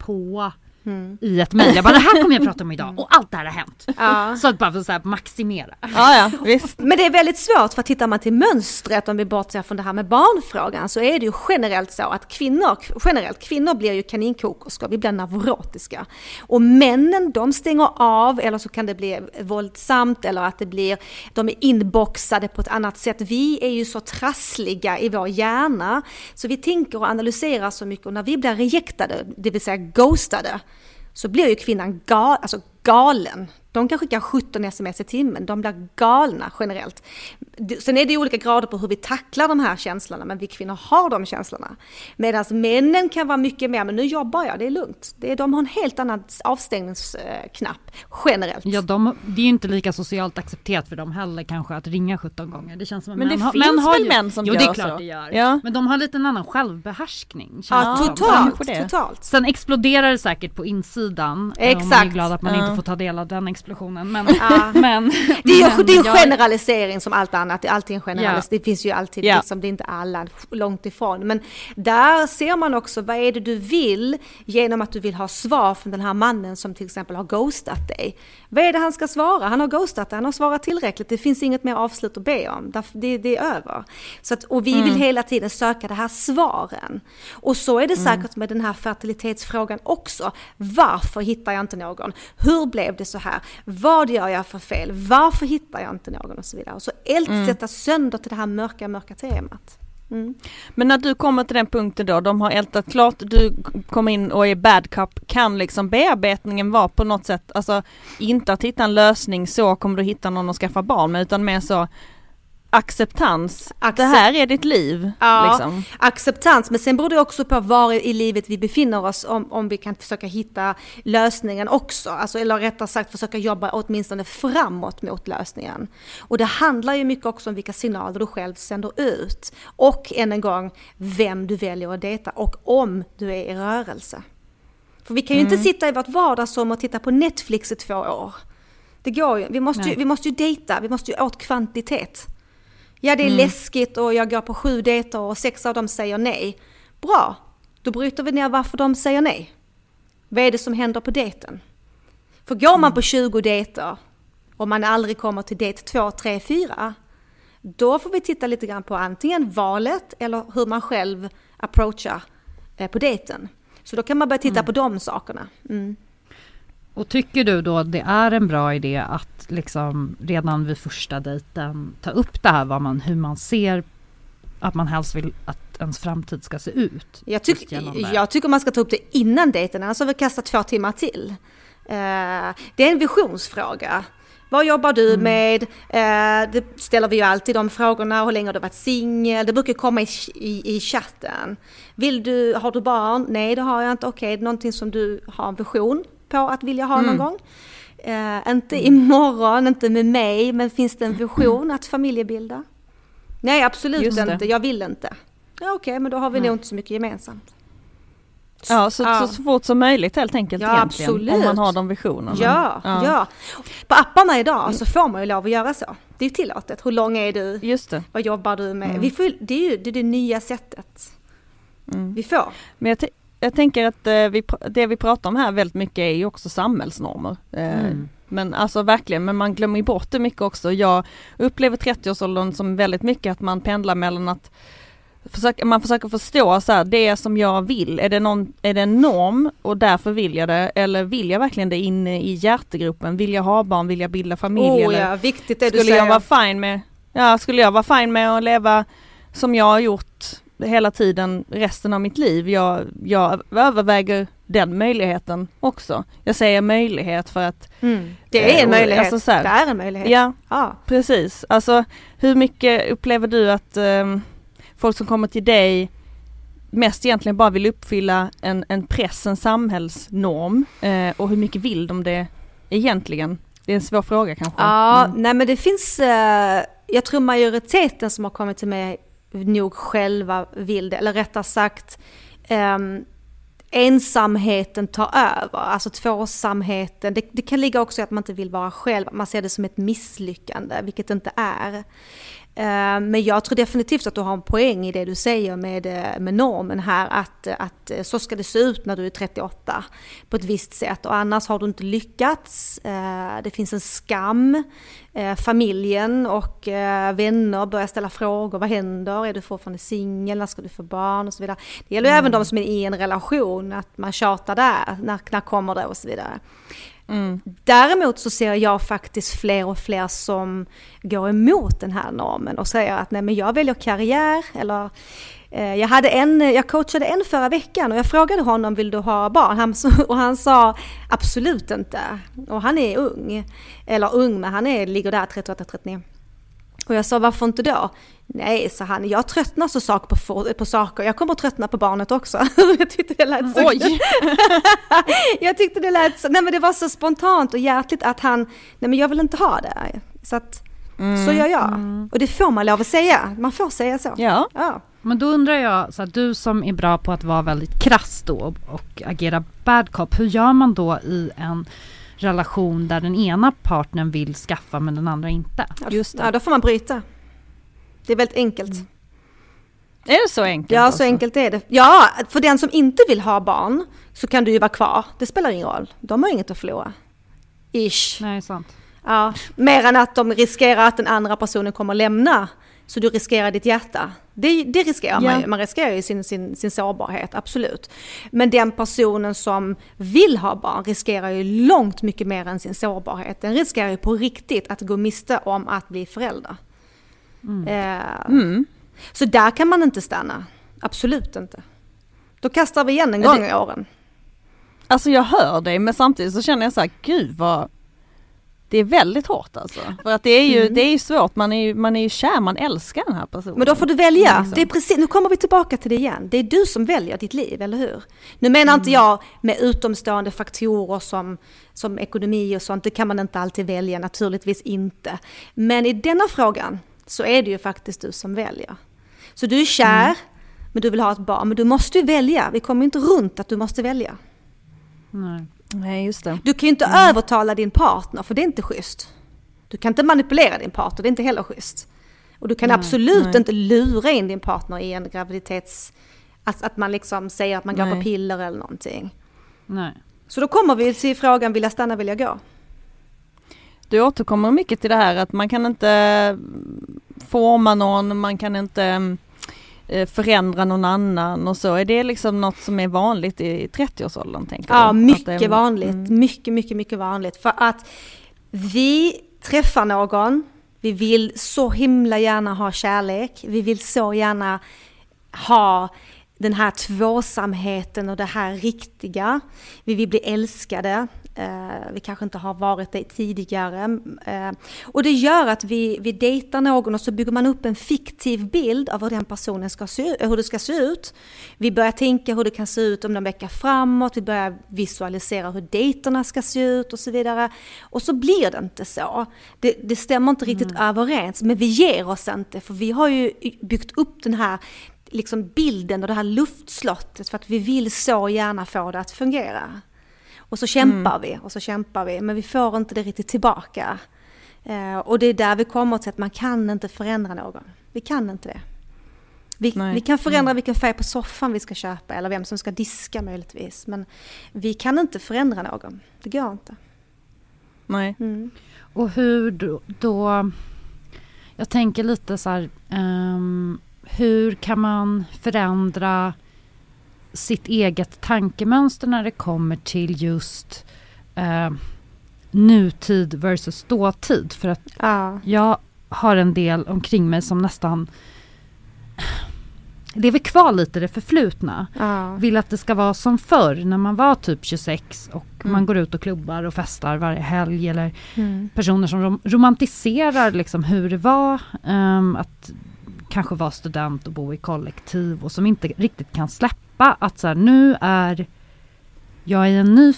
på i ett mejl. Jag bara det här kommer jag prata om idag och allt det här har hänt. ja. Så att bara för att maximera. Ja ja, visst. Men det är väldigt svårt för tittar man till mönstret om vi bortser från det här med barnfrågan så är det ju generellt så att kvinnor, generellt, kvinnor blir ju kaninkokerskor, vi blir neurotiska. Och männen de stänger av eller så kan det bli våldsamt eller att det blir, de är inboxade på ett annat sätt. Vi är ju så trassliga i vår hjärna så vi tänker och analyserar så mycket och när vi blir rejectade, det vill säga ghostade, så blir ju kvinnan gal, alltså galen. De kan skicka 17 sms i timmen, de blir galna generellt. Det- Sen är det olika grader på hur vi tacklar de här känslorna, men vi kvinnor har de känslorna. Medan männen kan vara mycket mer, men nu jobbar jag, det är lugnt. Det är, de har en helt annan avstängningsknapp generellt. Ja, de, det är ju inte lika socialt accepterat för dem heller kanske att ringa 17 gånger. Det känns som att Men det män, har- finns män har väl ju, män som jo, gör det är klart så? det gör. Ja. Men de har lite en annan självbehärskning. Ja, det totalt, det. totalt. Sen exploderar det säkert på insidan. eh, Och man är Exakt. glad att man Ja. inte får ta del av den explosionen. Men, Ja. men, Det är ju det är generalisering som allt annat, det är alltid en generalis. Ja. Det finns ju alltid, Ja. liksom, det är inte alla, långt ifrån. Men där ser man också, vad är det du vill genom att du vill ha svar från den här mannen som till exempel har ghostat dig. Vad är det han ska svara? Han har ghostat dig, han har svarat tillräckligt, det finns inget mer avslut att be om. Det, det är över. Så att, och vi vill hela tiden söka de här svaren. Och så är det säkert med den här fertilitetsfrågan också. Varför hittar jag inte någon? Hur blev det så här? Vad gör jag för fel? Varför hittar jag inte någon? Och så vidare. Och så ältsätta sönder till det här mörka, mörka temat. Mm. Men när du kommer till den punkten då, de har ältat klart, du kommer in och är bad cup, kan liksom bearbetningen vara på något sätt, alltså inte att hitta en lösning så kommer du hitta någon att skaffa barn med utan mer så acceptans, Accept- det här är ditt liv. Ja, Liksom. acceptans. Men sen beror det också på var i livet vi befinner oss om, om vi kan försöka hitta lösningen också. Alltså, eller rättare sagt försöka jobba åtminstone framåt mot lösningen. Och det handlar ju mycket också om vilka signaler du själv sänder ut. Och än en gång, vem du väljer att dejta och om du är i rörelse. För vi kan ju inte sitta i vårt vardagsrum och titta på Netflix i två år. Det går ju. Vi måste ju, Nej. vi måste ju dejta, vi måste ju åt kvantitet. Ja, det är läskigt och jag går på sju dejter och sex av dem säger nej. Bra, då bryter vi ner varför de säger nej. Vad är det som händer på dejten? För går man på 20 dejter och man aldrig kommer till dejt 2, 3, 4, då får vi titta lite grann på antingen valet eller hur man själv approachar eh, på dejten. Så då kan man börja titta på de sakerna. Mm. Och tycker du då det är en bra idé att liksom redan vid första dejten ta upp det här vad man, hur man ser att man helst vill att ens framtid ska se ut? Jag, tyck, jag tycker man ska ta upp det innan dejten, annars har vi kastat två timmar till. Eh, det är en visionsfråga. Vad jobbar du mm. med? Eh, det ställer vi ju alltid de frågorna. Hur länge har du varit singel? Det brukar komma i, i, i chatten. Vill du, har du barn? Nej, det har jag inte. Okej, okay, någonting som du har en vision på att vilja ha mm. någon gång. Eh, inte mm. imorgon, inte med mig, men finns det en vision att familjebilda? Nej, absolut inte. Jag vill inte. Ja, Okej, okay, men då har vi nog inte så mycket gemensamt. Ja, så, ja. så fort som möjligt helt enkelt ja, egentligen. Absolut. Om man har de visionerna. Ja, ja, ja. På apparna idag så får man ju lov att göra så. Det är tillåtet. Hur lång är du? Just det. Vad jobbar du med? Mm. Vi får, det är ju det, är det nya sättet. Mm. Vi får. Men jag, jag tänker att eh, vi, det vi pratar om här väldigt mycket är ju också samhällsnormer. Eh, mm. Men alltså verkligen, men man glömmer bort det mycket också. Jag upplever 30-årsåldern som väldigt mycket att man pendlar mellan att försöka, man försöker förstå så här, det som jag vill, är det, någon, är det en norm och därför vill jag det? Eller vill jag verkligen det inne i hjärtegruppen? Vill jag ha barn? Vill jag bilda familj? Oh, eller ja, viktigt det skulle du säger. jag vara fine med, ja, skulle jag vara fine med att leva som jag har gjort hela tiden resten av mitt liv? Jag, jag överväger den möjligheten också. Jag säger möjlighet för att mm. Det är en möjlighet, alltså här, det är en möjlighet. Ja, ja, precis. Alltså hur mycket upplever du att um, folk som kommer till dig mest egentligen bara vill uppfylla en, en press, en samhällsnorm eh, och hur mycket vill de det egentligen? Det är en svår fråga kanske. Ja, mm. nej men det finns, eh, jag tror majoriteten som har kommit till mig nog själva vill det, eller rättare sagt um, ensamheten tar över, alltså tvåsamheten. Det, det, kan ligga också i att man inte vill vara själv, man ser det som ett misslyckande, vilket det inte är. Eh, men jag tror definitivt att du har en poäng i det du säger med, eh, med normen här, att, att eh, så ska det se ut när du är 38 på ett visst sätt och annars har du inte lyckats. Det finns en skam. Familjen och vänner börjar ställa frågor, vad händer? Är du fortfarande singel? När ska du få barn? Och så vidare. Det gäller mm. även de som är i en relation, att man tjatar där, när, när kommer det och så vidare. Mm. Däremot så ser jag faktiskt fler och fler som går emot den här normen och säger att nej men jag väljer karriär eller eh, jag, hade en, jag coachade en förra veckan och jag frågade honom vill du ha barn? Han, och han sa absolut inte. Och han är ung. Eller ung men han är, ligger där 38-39. Och jag sa varför inte då? Nej, sa han, jag tröttnar så sak på, på saker, jag kommer att tröttna på barnet också. jag tyckte det lät så... Oj! jag tyckte det lät så, nej men det var så spontant och hjärtligt att han, nej men jag vill inte ha det. Så att, mm. så gör jag. Mm. Och det får man lov att säga, man får säga så. Ja. ja. Men då undrar jag, så här, du som är bra på att vara väldigt krass då och agera bad cop, hur gör man då i en relation där den ena partnern vill skaffa men den andra inte. Just det. Ja, då får man bryta. Det är väldigt enkelt. Mm. Är det så enkelt? Ja, alltså? så enkelt är det. Ja, för den som inte vill ha barn så kan du ju vara kvar. Det spelar ingen roll. De har inget att förlora. Ish. Nej, sant. Ja, mer än att de riskerar att den andra personen kommer lämna så du riskerar ditt hjärta. Det, det riskerar yeah. man Man riskerar ju sin, sin, sin sårbarhet, absolut. Men den personen som vill ha barn riskerar ju långt mycket mer än sin sårbarhet. Den riskerar ju på riktigt att gå miste om att bli förälder. Mm. Eh, mm. Så där kan man inte stanna. Absolut inte. Då kastar vi igen en gång i åren. Alltså jag hör dig men samtidigt så känner jag så här, gud vad det är väldigt hårt alltså. För att det är ju, mm. det är ju svårt, man är ju, man är ju kär, man älskar den här personen. Men då får du välja. Liksom. Det är precis, nu kommer vi tillbaka till det igen. Det är du som väljer ditt liv, eller hur? Nu menar mm. inte jag med utomstående faktorer som, som ekonomi och sånt, det kan man inte alltid välja, naturligtvis inte. Men i denna frågan så är det ju faktiskt du som väljer. Så du är kär, mm. men du vill ha ett barn, men du måste ju välja. Vi kommer inte runt att du måste välja. Nej. Nej, just det. Du kan ju inte mm. övertala din partner, för det är inte schysst. Du kan inte manipulera din partner, det är inte heller schysst. Och du kan nej, absolut nej. inte lura in din partner i en graviditets... Att, att man liksom säger att man går på piller eller någonting. Nej. Så då kommer vi till frågan, vill jag stanna, vill jag gå? Du återkommer mycket till det här att man kan inte forma någon, man kan inte Eh, förändra någon annan och så. Är det liksom något som är vanligt i 30-årsåldern? Tänker ja, du? mycket är... vanligt. Mm. Mycket, mycket, mycket vanligt. För att vi träffar någon, vi vill så himla gärna ha kärlek, vi vill så gärna ha den här tvåsamheten och det här riktiga. Vi vill bli älskade. Eh, vi kanske inte har varit det tidigare. Eh, och det gör att vi, vi dejtar någon och så bygger man upp en fiktiv bild av hur den personen ska se, hur det ska se ut. Vi börjar tänka hur det kan se ut om någon vecka framåt, vi börjar visualisera hur dejterna ska se ut och så vidare. Och så blir det inte så. Det, det stämmer inte riktigt mm. överens, men vi ger oss inte för vi har ju byggt upp den här liksom bilden och det här luftslottet för att vi vill så gärna få det att fungera. Och så kämpar mm. vi och så kämpar vi men vi får inte det riktigt tillbaka. Eh, och det är där vi kommer till att man kan inte förändra någon. Vi kan inte det. Vi, vi kan förändra mm. vilken färg på soffan vi ska köpa eller vem som ska diska möjligtvis. Men vi kan inte förändra någon. Det går inte. Nej. Mm. Och hur då, då, Jag tänker lite så här. Um, hur kan man förändra sitt eget tankemönster när det kommer till just eh, nutid versus dåtid. För att ja. jag har en del omkring mig som nästan lever kvar lite i det förflutna. Ja. Vill att det ska vara som förr när man var typ 26 och mm. man går ut och klubbar och festar varje helg. Eller mm. personer som rom romantiserar liksom hur det var. Um, att kanske vara student och bo i kollektiv och som inte riktigt kan släppa att så här, nu är jag i en ny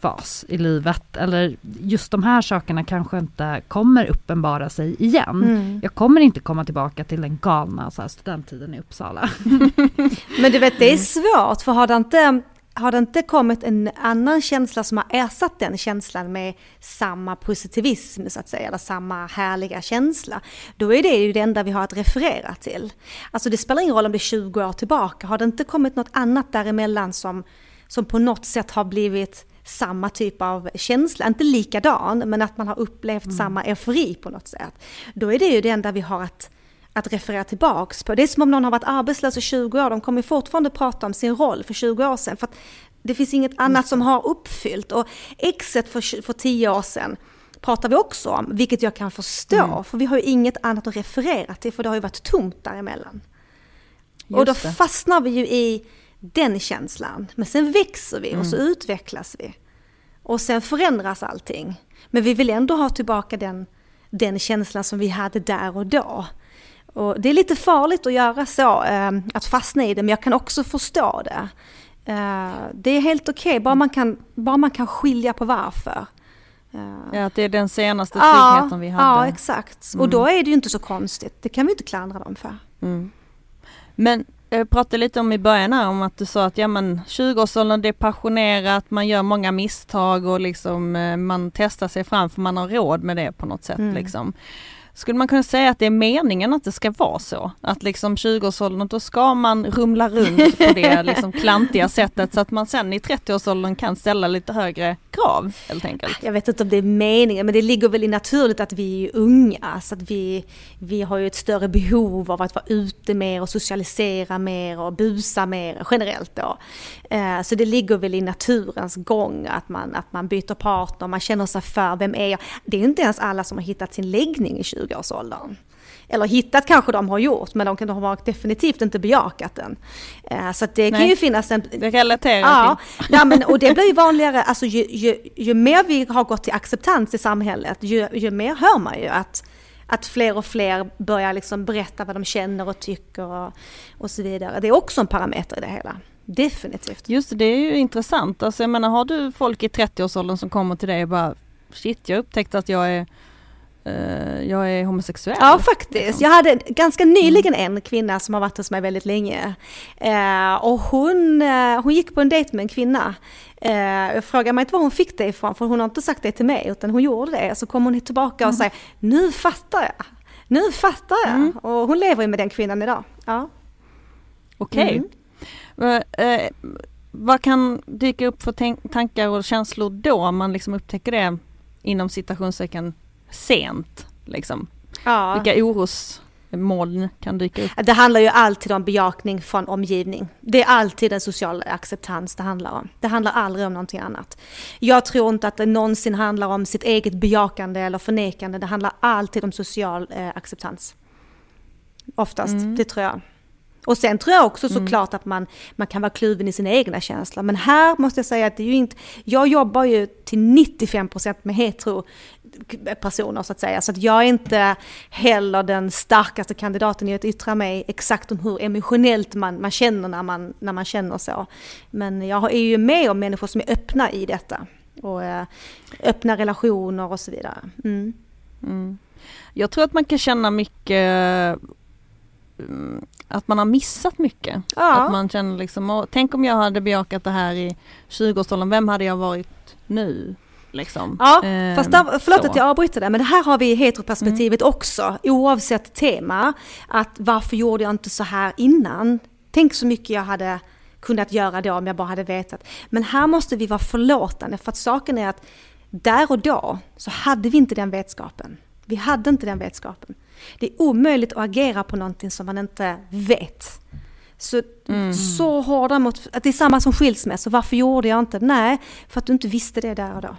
fas i livet eller just de här sakerna kanske inte kommer uppenbara sig igen. Mm. Jag kommer inte komma tillbaka till den galna så här, studenttiden i Uppsala. Men du vet det är svårt för har det inte har det inte kommit en annan känsla som har ersatt den känslan med samma positivism så att säga, eller samma härliga känsla, då är det ju det enda vi har att referera till. Alltså det spelar ingen roll om det är 20 år tillbaka, har det inte kommit något annat däremellan som, som på något sätt har blivit samma typ av känsla, inte likadan, men att man har upplevt mm. samma eufori på något sätt. Då är det ju det enda vi har att att referera tillbaks på. Det är som om någon har varit arbetslös i 20 år, de kommer fortfarande prata om sin roll för 20 år sedan. För det finns inget annat som har uppfyllt. Och exet för, för 10 år sedan pratar vi också om, vilket jag kan förstå. Mm. För vi har ju inget annat att referera till, för det har ju varit tomt däremellan. Just och då det. fastnar vi ju i den känslan. Men sen växer vi mm. och så mm. utvecklas vi. Och sen förändras allting. Men vi vill ändå ha tillbaka den, den känslan som vi hade där och då. Och det är lite farligt att göra så, eh, att fastna i det, men jag kan också förstå det. Eh, det är helt okej, okay, bara, man kan, bara man kan skilja på varför. Eh, ja, att det är den senaste tryggheten ja, vi hade. Ja, exakt. Mm. Och då är det ju inte så konstigt. Det kan vi inte klandra dem för. Mm. Men jag pratade lite om i början här om att du sa att ja men 20-årsåldern det är passionerat, man gör många misstag och liksom man testar sig fram för man har råd med det på något sätt mm. liksom. Skulle man kunna säga att det är meningen att det ska vara så? Att liksom 20-årsåldern, då ska man rumla runt på det liksom klantiga sättet så att man sen i 30-årsåldern kan ställa lite högre krav helt enkelt. Jag vet inte om det är meningen, men det ligger väl i naturligt att vi är unga, så att vi, vi har ju ett större behov av att vara ute mer och socialisera mer och busa mer generellt då. Eh, så det ligger väl i naturens gång att man, att man byter partner, man känner sig för, vem är jag? Det är inte ens alla som har hittat sin läggning i 20 20-årsåldern. Eller hittat kanske de har gjort, men de, de har definitivt inte bejakat den. Eh, så det Nej, kan ju finnas en... Det relaterar ja, till. ja, men, och det blir ju vanligare, alltså ju, ju, ju mer vi har gått till acceptans i samhället, ju, ju mer hör man ju att att fler och fler börjar liksom berätta vad de känner och tycker och, och så vidare. Det är också en parameter i det hela. Definitivt. Just det, det är ju intressant. Alltså jag menar, har du folk i 30-årsåldern som kommer till dig och bara Shit, jag upptäckte att jag är jag är homosexuell. Ja faktiskt. Liksom. Jag hade ganska nyligen mm. en kvinna som har varit hos mig väldigt länge. Uh, och hon, uh, hon gick på en dejt med en kvinna. jag frågar mig inte var hon fick det ifrån för hon har inte sagt det till mig utan hon gjorde det. Så kom hon tillbaka och mm. säger nu fattar jag. Nu fattar jag. Mm. Och hon lever ju med den kvinnan idag. Ja. Okej. Okay. Mm. vad kan dyka upp för tankar och känslor då om man liksom upptäcker det inom citationstecken sent. Liksom. Ja. Vilka orosmoln kan dyka upp? Det handlar ju alltid om bejakning från omgivning. Det är alltid en social acceptans det handlar om. Det handlar aldrig om någonting annat. Jag tror inte att det någonsin handlar om sitt eget bejakande eller förnekande. Det handlar alltid om social eh, acceptans. Oftast, mm. det tror jag. Och sen tror jag också såklart att man, man kan vara kluven i sina egna känslor. Men här måste jag säga att det är ju inte, jag jobbar ju till 95% med hetero personer så att säga. Så att jag är inte heller den starkaste kandidaten i att yttra mig exakt om hur emotionellt man, man känner när man, när man känner så. Men jag är ju med om människor som är öppna i detta. Och eh, öppna relationer och så vidare. Mm. Mm. Jag tror att man kan känna mycket mm, att man har missat mycket. Ja. Att man känner liksom, "Åh, tänk om jag hade bejakat det här i 20-årsåldern, vem hade jag varit nu? Liksom. Ja, Eh, fast där, förlåt så. att jag avbryter det, men det här har vi heteroperspektivet också, oavsett tema. Att varför gjorde jag inte så här innan? Tänk så mycket jag hade kunnat göra då om jag bara hade vetat. Men här måste vi vara förlåtande, för att saken är att där och då så hade vi inte den vetskapen. Vi hade inte den vetskapen. Det är omöjligt att agera på någonting som man inte vet. Så, så hårda mot, att det är samma som skilsmässa, varför gjorde jag inte? Nej, för att du inte visste det där och då.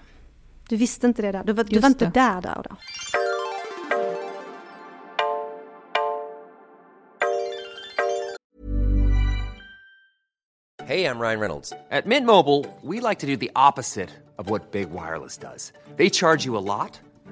Du visste inte det där, du var, du var inte där där och då. Hey, I'm Ryan Reynolds. At Mint Mobile, we like to do the opposite of what Big Wireless does. They charge you a lot,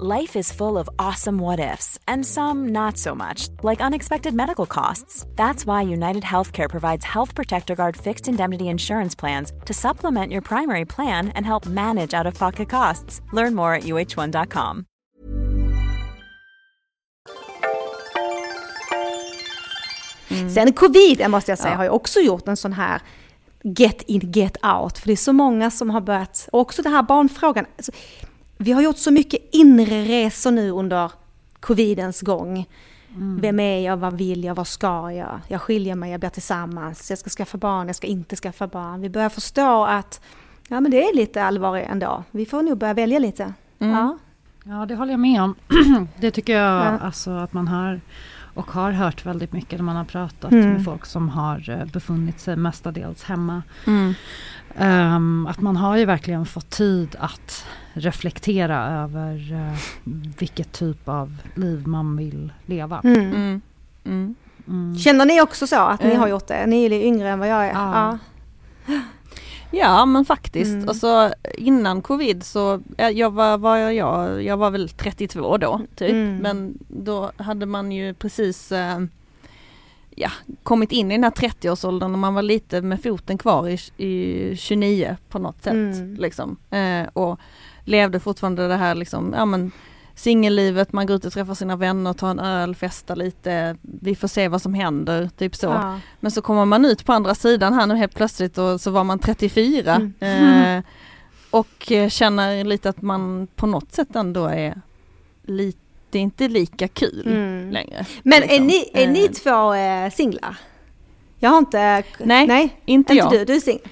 Life is full of awesome what ifs, and some not so much, like unexpected medical costs. That's why United Healthcare provides Health Protector Guard fixed indemnity insurance plans to supplement your primary plan and help manage out of pocket costs. Learn more at uh1.com. Mm. Sen covid måste jag säga har ju också gjort en sån här get in, get out. För det är så många som har börjat, och också den här barnfrågan. Alltså, vi har gjort så mycket inre resor nu under covidens gång. Vem är jag, vad vill jag, vad ska jag? Jag skiljer mig, jag blir tillsammans, jag ska skaffa barn, jag ska inte skaffa barn. Vi börjar förstå att ja, men det är lite allvar ändå. Vi får nog börja välja lite. Ja. Ja, det håller jag med om. det tycker jag Ja. alltså att man hör och har hört väldigt mycket när man har pratat Mm. med folk som har eh, befunnit sig mestadels hemma. Mm. Ehm, att man har ju verkligen fått tid att reflektera över uh, vilket typ av liv man vill leva. Mm. Mm. Mm. Mm. Känner ni också så att ni Eh. har gjort det? Ni är lite yngre än vad jag är. Ja. Ja. Ja men faktiskt, Mm. alltså innan covid så, ja, jag var, var jag, jag var väl 32 då typ, Mm. men då hade man ju precis eh, ja, kommit in i den här 30-årsåldern och man var lite med foten kvar i, i 29 på något sätt Mm. liksom. Eh, och levde fortfarande det här liksom, ja men singellivet, man går ut och träffar sina vänner, tar en öl, festar lite, vi får se vad som händer, typ så. Ja. Men så kommer man ut på andra sidan här nu helt plötsligt och så var man 34 Mm. eh, och eh, känner lite att man på något sätt ändå är lite, det är inte lika kul Mm. längre. Men är liksom. ni, är ni Eh, två eh, singlar? Jag har inte... Nej, nej inte inte jag. du. Du är singel?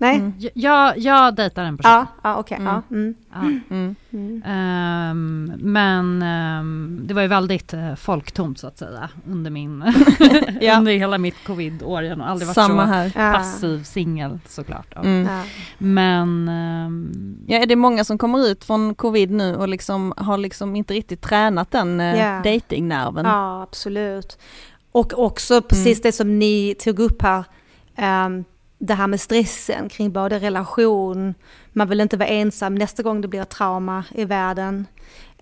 Nej? Mm. Jag, jag dejtar en person. Ja, ja okej. Mm. Ja. Mm. Ja. Mm. Mm. Ehm, men ehm, det var ju väldigt uh, folktomt så att säga under min Ja. under hela mitt covid-år. Jag har aldrig varit Samma så här. Ja. passiv singel såklart. Ja. Mm. Ja. Men ehm, Ja, är det många som kommer ut från covid nu och liksom har liksom inte riktigt tränat den eh, Ja. datingnerven? ja, absolut. Och också precis det som ni tog upp här. Det här med stressen kring både relation, man vill inte vara ensam nästa gång det blir ett trauma i världen.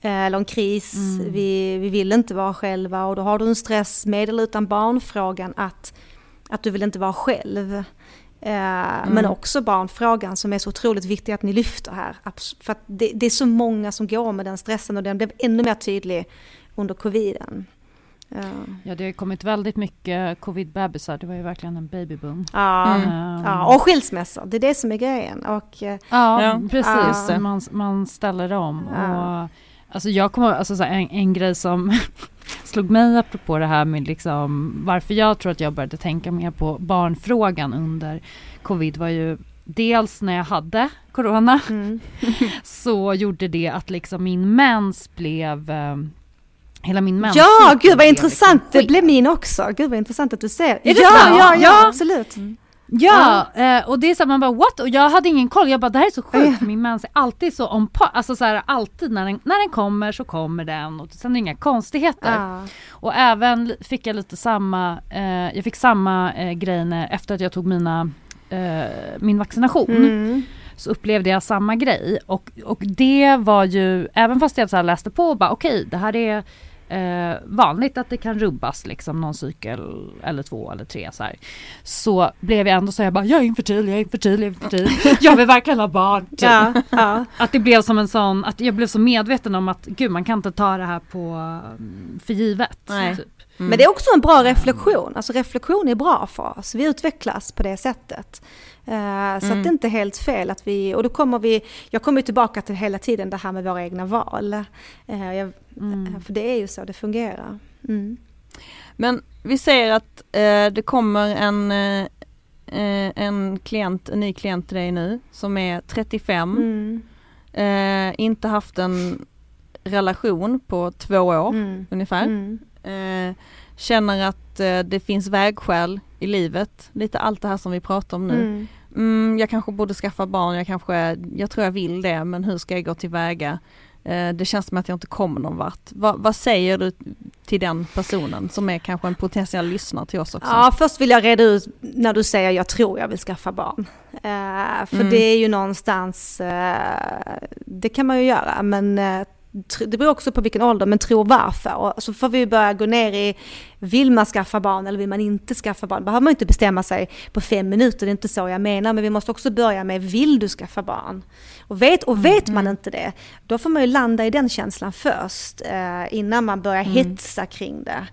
eh, Eller en kris, Mm. vi, vi vill inte vara själva och då har du en stress med eller utan barnfrågan att, att du vill inte vara själv. Eh, Men också barnfrågan som är så otroligt viktig att ni lyfter här. För det, det är så många som går med den stressen och den blev ännu mer tydlig under coviden. Ja, ja, det har kommit väldigt mycket covid-bebisar. Det var ju verkligen en babyboom. ja, Mm. Ehm, ja och skilsmässor, det är det som är grejen. Och, eh, Ja, Ja, precis. ja. Man, man ställer om. Ja. Och, alltså jag kommer alltså en, en grej som slog mig apropå det här med liksom, varför jag tror att jag började tänka mer på barnfrågan under covid var ju dels när jag hade corona Mm. så gjorde det att liksom min mens blev eh, Hela min mens Ja, gud vad intressant. liksom Det blev min också. Gud vad intressant att du säger. Ja, ja, ja, Ja. absolut. Ja, eh, och det är så att man bara what? Och jag hade ingen koll. Jag bara det här är så sjukt min mens är alltid så on par. Alltså så här, alltid när den, när den kommer så kommer den och sen är det inga konstigheter. Ja. Och även fick jag lite samma, eh, jag fick samma eh, grej efter att jag tog mina, eh, min vaccination. Mm. Så upplevde jag samma grej och, och det var ju, även fast jag så här läste på och bara okej det här är eh, vanligt att det kan rubbas liksom någon cykel eller två eller tre så här. Så blev jag ändå så jag bara jag är infertil, jag är infertil, jag är infertil. jag vill verkligen ha barn. Typ. Ja, ja. Att det blev som en sån, att jag blev så medveten om att gud man kan inte ta det här på mm, för givet. Nej. Typ. Men det är också en bra reflektion. Alltså reflektion är bra för oss. Vi utvecklas på det sättet. Eh, så att det är inte helt fel att vi, och då kommer vi, jag kommer tillbaka till hela tiden det här med våra egna val. Eh, jag, Mm. För det är ju så det fungerar. Mm. Men vi säger att eh, det kommer en, eh, eh, en klient, en ny klient till dig nu som är 35, Mm. eh, inte haft en relation på två år Mm. ungefär. Mm. Eh, känner att eh, det finns vägskäl i livet, lite allt det här som vi pratar om nu. Mm. Jag kanske borde skaffa barn, jag kanske, jag tror jag vill det men hur ska jag gå tillväga? Eh, det känns som att jag inte kommer någon vart. Va, vad säger du till den personen som är kanske en potentiell lyssnare till oss också? Ja, först vill jag reda ut när du säger jag tror jag vill skaffa barn. Eh, för Mm. det är ju någonstans, eh, det kan man ju göra, men eh, det beror också på vilken ålder, men tro varför. Och så får vi börja gå ner i, vill man skaffa barn eller vill man inte skaffa barn? behöver man inte bestämma sig på fem minuter, det är inte så jag menar, men vi måste också börja med, vill du skaffa barn? Och vet, och vet man inte det, då får man ju landa i den känslan först, eh, innan man börjar hetsa kring det.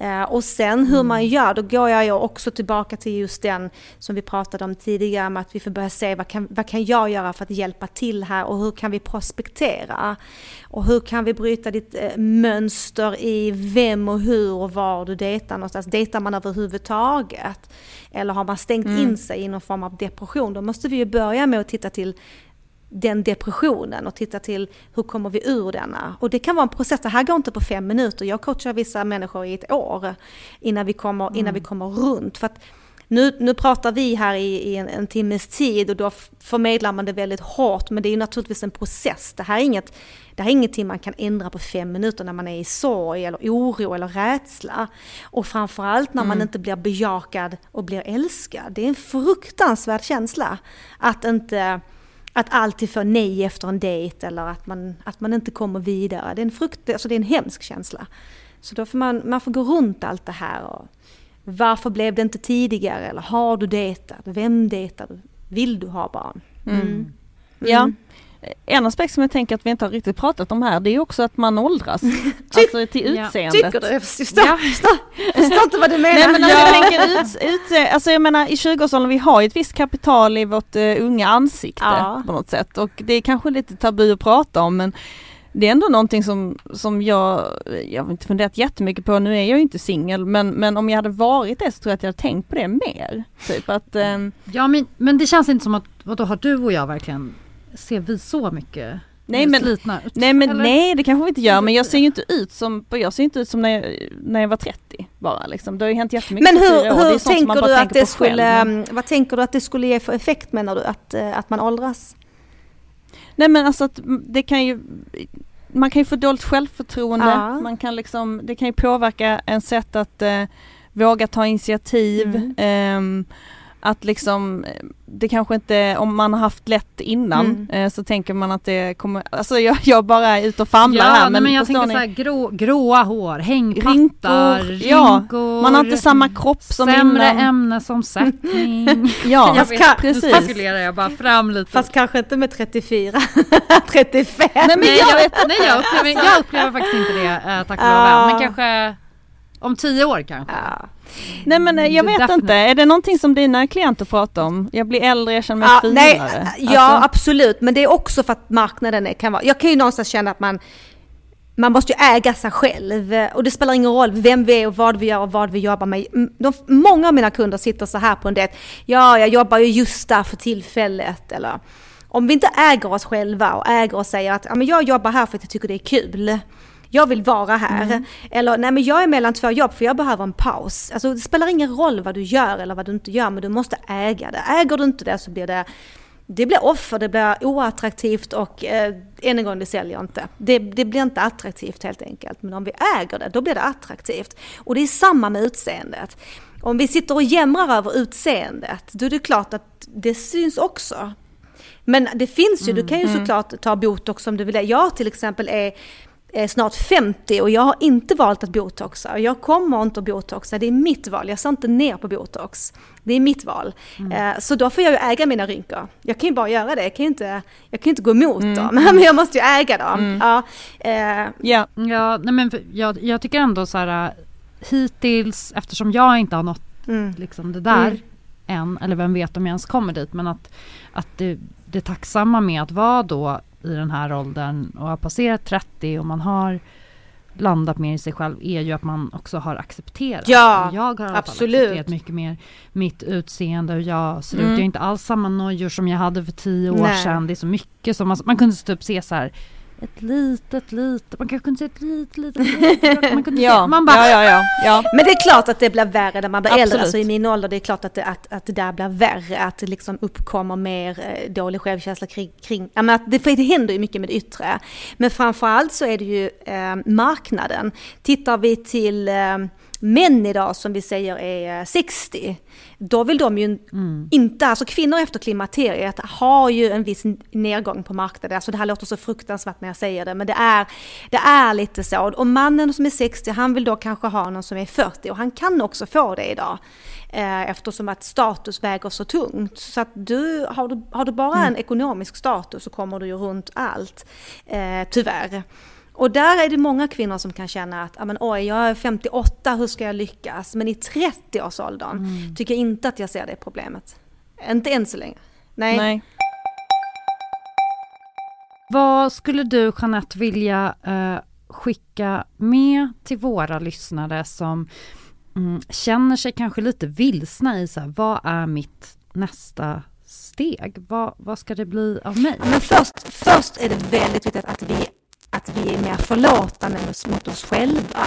Eh, och sen hur man gör, då går jag också tillbaka till just den som vi pratade om tidigare, med att vi får börja se vad kan, vad kan jag göra för att hjälpa till här och hur kan vi prospektera? Och hur kan vi bryta ditt eh, mönster i vem och hur och var du dejtar någonstans? Dejtar man överhuvudtaget? Eller har man stängt in sig i någon form av depression? Då måste vi ju börja med att titta till den depressionen och titta till hur kommer vi ur denna. Och det kan vara en process, det här går inte på fem minuter. Jag coachar vissa människor i ett år innan vi kommer, innan vi kommer runt. För att nu, nu pratar vi här i, i en, en timmes tid och då förmedlar man det väldigt hårt men det är ju naturligtvis en process. Det här är inget, det här är ingenting man kan ändra på fem minuter när man är i sorg eller oro eller rädsla. Och framförallt när man inte blir bejakad och blir älskad. Det är en fruktansvärd känsla att inte att alltid få nej efter en dejt eller att man, att man inte kommer vidare. Det är en, frukt, alltså det är en hemsk känsla. Så då får man, man får gå runt allt det här. Och varför blev det inte tidigare? Eller har du dejtat? Vem dejtar du? Vill du ha barn? Mm. Ja. En aspekt som jag tänker att vi inte har riktigt pratat om här, det är också att man åldras. alltså till Ja. utseendet. Tycker du? Jag förstår, förstår, förstår inte vad du menar. Nej men alltså, jag tänker ut, ut, alltså jag menar i 20-årsåldern, vi har ju ett visst kapital i vårt uh, unga ansikte Ja. på något sätt och det är kanske lite tabu att prata om men det är ändå någonting som, som jag, jag har inte funderat jättemycket på, nu är jag ju inte singel men, men om jag hade varit det så tror jag att jag hade tänkt på det mer. Typ att, ehm, Ja men, men det känns inte som att, vadå har du och jag verkligen, ser vi så mycket Nej, men- slitna ut? nej men Eller? nej det kanske vi inte gör men jag ser ju inte ut som, jag ser inte ut som när jag, när jag var 30 bara liksom. Det har ju hänt jättemycket Men hur. Det hur man tänker du att tänker det skulle, själv, vad tänker du att det skulle ge för effekt menar du? Att, eh, att man åldras? Nej men alltså att det kan ju man kan ju få dåligt självförtroende, Ja. man kan liksom, det kan ju påverka en sätt att eh, våga ta initiativ. Mm. ehm, att liksom, det kanske inte, om man har haft lätt innan Mm. eh, så tänker man att det kommer, alltså jag, jag bara är ute och famlar ja, här men, men jag tänker ni? så här, grå, gråa hår, hängpattar, Rinkor, ja. rynkor, Man har inte samma kropp som sämre innan. ämnesomsättning. Ja, jag vet, precis. Nu spekulerar jag bara fram lite. Fast kanske inte med 34, 35. Nej men jag jag, vet nej jag, upplever, jag upplever faktiskt inte det, eh, tack och lov Ja. Men kanske om tio år kanske. Ja. Nej men eh, jag vet Definitivt. inte, är det någonting som dina klienter pratar om? Jag blir äldre, jag känner mig Ja, finare. nej, ja Alltså- absolut, men det är också för att marknaden är, kan vara, jag kan ju någonstans känna att man man måste ju äga sig själv och det spelar ingen roll vem vi är och vad vi gör och vad vi jobbar med. De, många av mina kunder sitter så här på en det. Ja, jag jobbar ju just där för tillfället eller om vi inte äger oss själva och äger och säger att ja, men jag jobbar här för att jag tycker det är kul. Jag vill vara här. Mm. Eller nej men jag är mellan två jobb för jag behöver en paus. Alltså det spelar ingen roll vad du gör eller vad du inte gör men du måste äga det. Äger du inte det så blir det det blir offer, det blir oattraktivt och eh, än en gång, det säljer inte. Det, det, blir inte attraktivt helt enkelt. Men om vi äger det, då blir det attraktivt. Och det är samma med utseendet. Om vi sitter och jämrar över utseendet, då är det klart att det syns också. Men det finns ju, mm, du kan ju mm. såklart ta botox om du vill. Jag till exempel är snart 50 och jag har inte valt att botoxa. Jag kommer inte att botoxa, det är mitt val. Jag ser inte ner på botox. Det är mitt val. Mm. Eh, så då får jag ju äga mina rynkor. Jag kan ju bara göra det, jag kan ju inte, jag kan inte gå emot mm. dem. Men jag måste ju äga dem. Mm. Ja, eh. ja. ja nej men jag, jag tycker ändå så här hittills, eftersom jag inte har nått mm. liksom det där mm. än, eller vem vet om jag ens kommer dit, men att, att det, det tacksamma med att vara då i den här åldern och har passerat 30 och man har landat mer i sig själv är ju att man också har accepterat. Ja, jag har absolut. accepterat mycket mer mitt utseende och jag ser mm. ut. Jag har inte alls samma nojor som jag hade för tio år Nej. sedan. Det är så mycket som man, man kunde typ se så här ett litet, litet, man kanske kunde se ett litet, litet, litet man kunde ja. man bara, ja, ja, ja, ja. Men det är klart att det blir värre när man blir Absolut. äldre, alltså i min ålder, det är klart att det, att, att det där blir värre, att det liksom uppkommer mer eh, dålig självkänsla kring, kring ja, men att det, för det händer ju mycket med det yttre. Men framförallt så är det ju eh, marknaden. Tittar vi till eh, män idag som vi säger är 60, eh, då vill de ju mm. inte, alltså kvinnor efter klimakteriet har ju en viss nedgång på marknaden. Alltså det här låter så fruktansvärt när jag säger det, men det är, det är lite så. Och mannen som är 60, han vill då kanske ha någon som är 40 och han kan också få det idag. Eh, eftersom att status väger så tungt. Så att du, har, du, har du bara mm. en ekonomisk status så kommer du ju runt allt, eh, tyvärr. Och där är det många kvinnor som kan känna att, men, oj, jag är 58, hur ska jag lyckas? Men i 30-årsåldern mm. tycker jag inte att jag ser det problemet. Inte än så länge. Nej. Nej. Vad skulle du Jeanette vilja uh, skicka med till våra lyssnare som mm, känner sig kanske lite vilsna i så här, vad är mitt nästa steg? Vad, vad ska det bli av mig? Men först, först är det väldigt viktigt att vi att vi är mer förlåtande mot oss själva.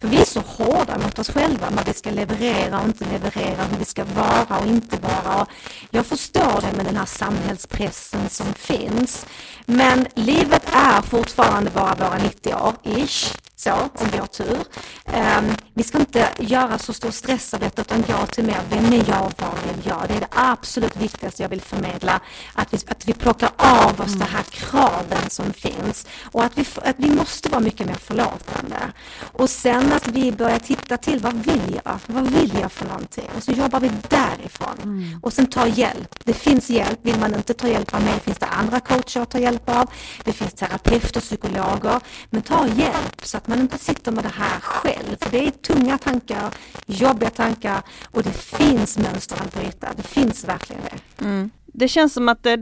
För vi är så hårda mot oss själva vad vi ska leverera och inte leverera, hur vi ska vara och inte vara. Jag förstår det med den här samhällspressen som finns. Men livet är fortfarande bara våra 90 år, ish så, om vi har tur. Um, vi ska inte göra så stor stress av detta utan gå till mer, vem är jag vad vill jag? Det är det absolut viktigaste jag vill förmedla. Att vi, att vi plockar av oss mm. de här kraven som finns och att vi, att vi måste vara mycket mer förlåtande. Och sen att vi börjar titta till, vad vill jag? Vad vill jag för någonting? Och så jobbar vi därifrån. Mm. Och sen ta hjälp. Det finns hjälp. Vill man inte ta hjälp av mig finns det andra coacher att ta hjälp av. Det finns terapeuter, psykologer. Men ta hjälp så att man inte sitter med det här själv. För det är tunga tankar, jobbiga tankar och det finns mönster att bryta. Det finns verkligen det. Mm. Det känns som att det,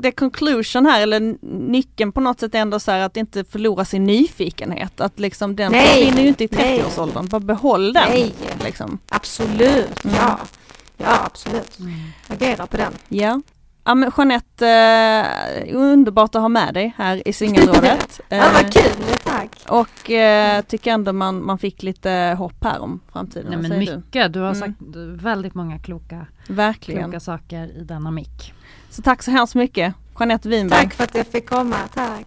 det conclusion här, eller nyckeln på något sätt är ändå så här att inte förlora sin nyfikenhet. Att liksom den försvinner ju inte i 30-årsåldern, bara behåll den. Nej, liksom. absolut, mm. ja. Ja, absolut. Mm. Agera på den. Ja. Ja men Jeanette, eh, underbart att ha med dig här i singelrådet. ja vad eh, kul, tack. Och eh, tycker ändå man, man fick lite hopp här om framtiden. Nej men mycket, du? du har mm. sagt väldigt många kloka, Verkligen. kloka saker i denna mick. Så tack så hemskt mycket Jeanette Winberg. Tack för att jag fick komma, tack.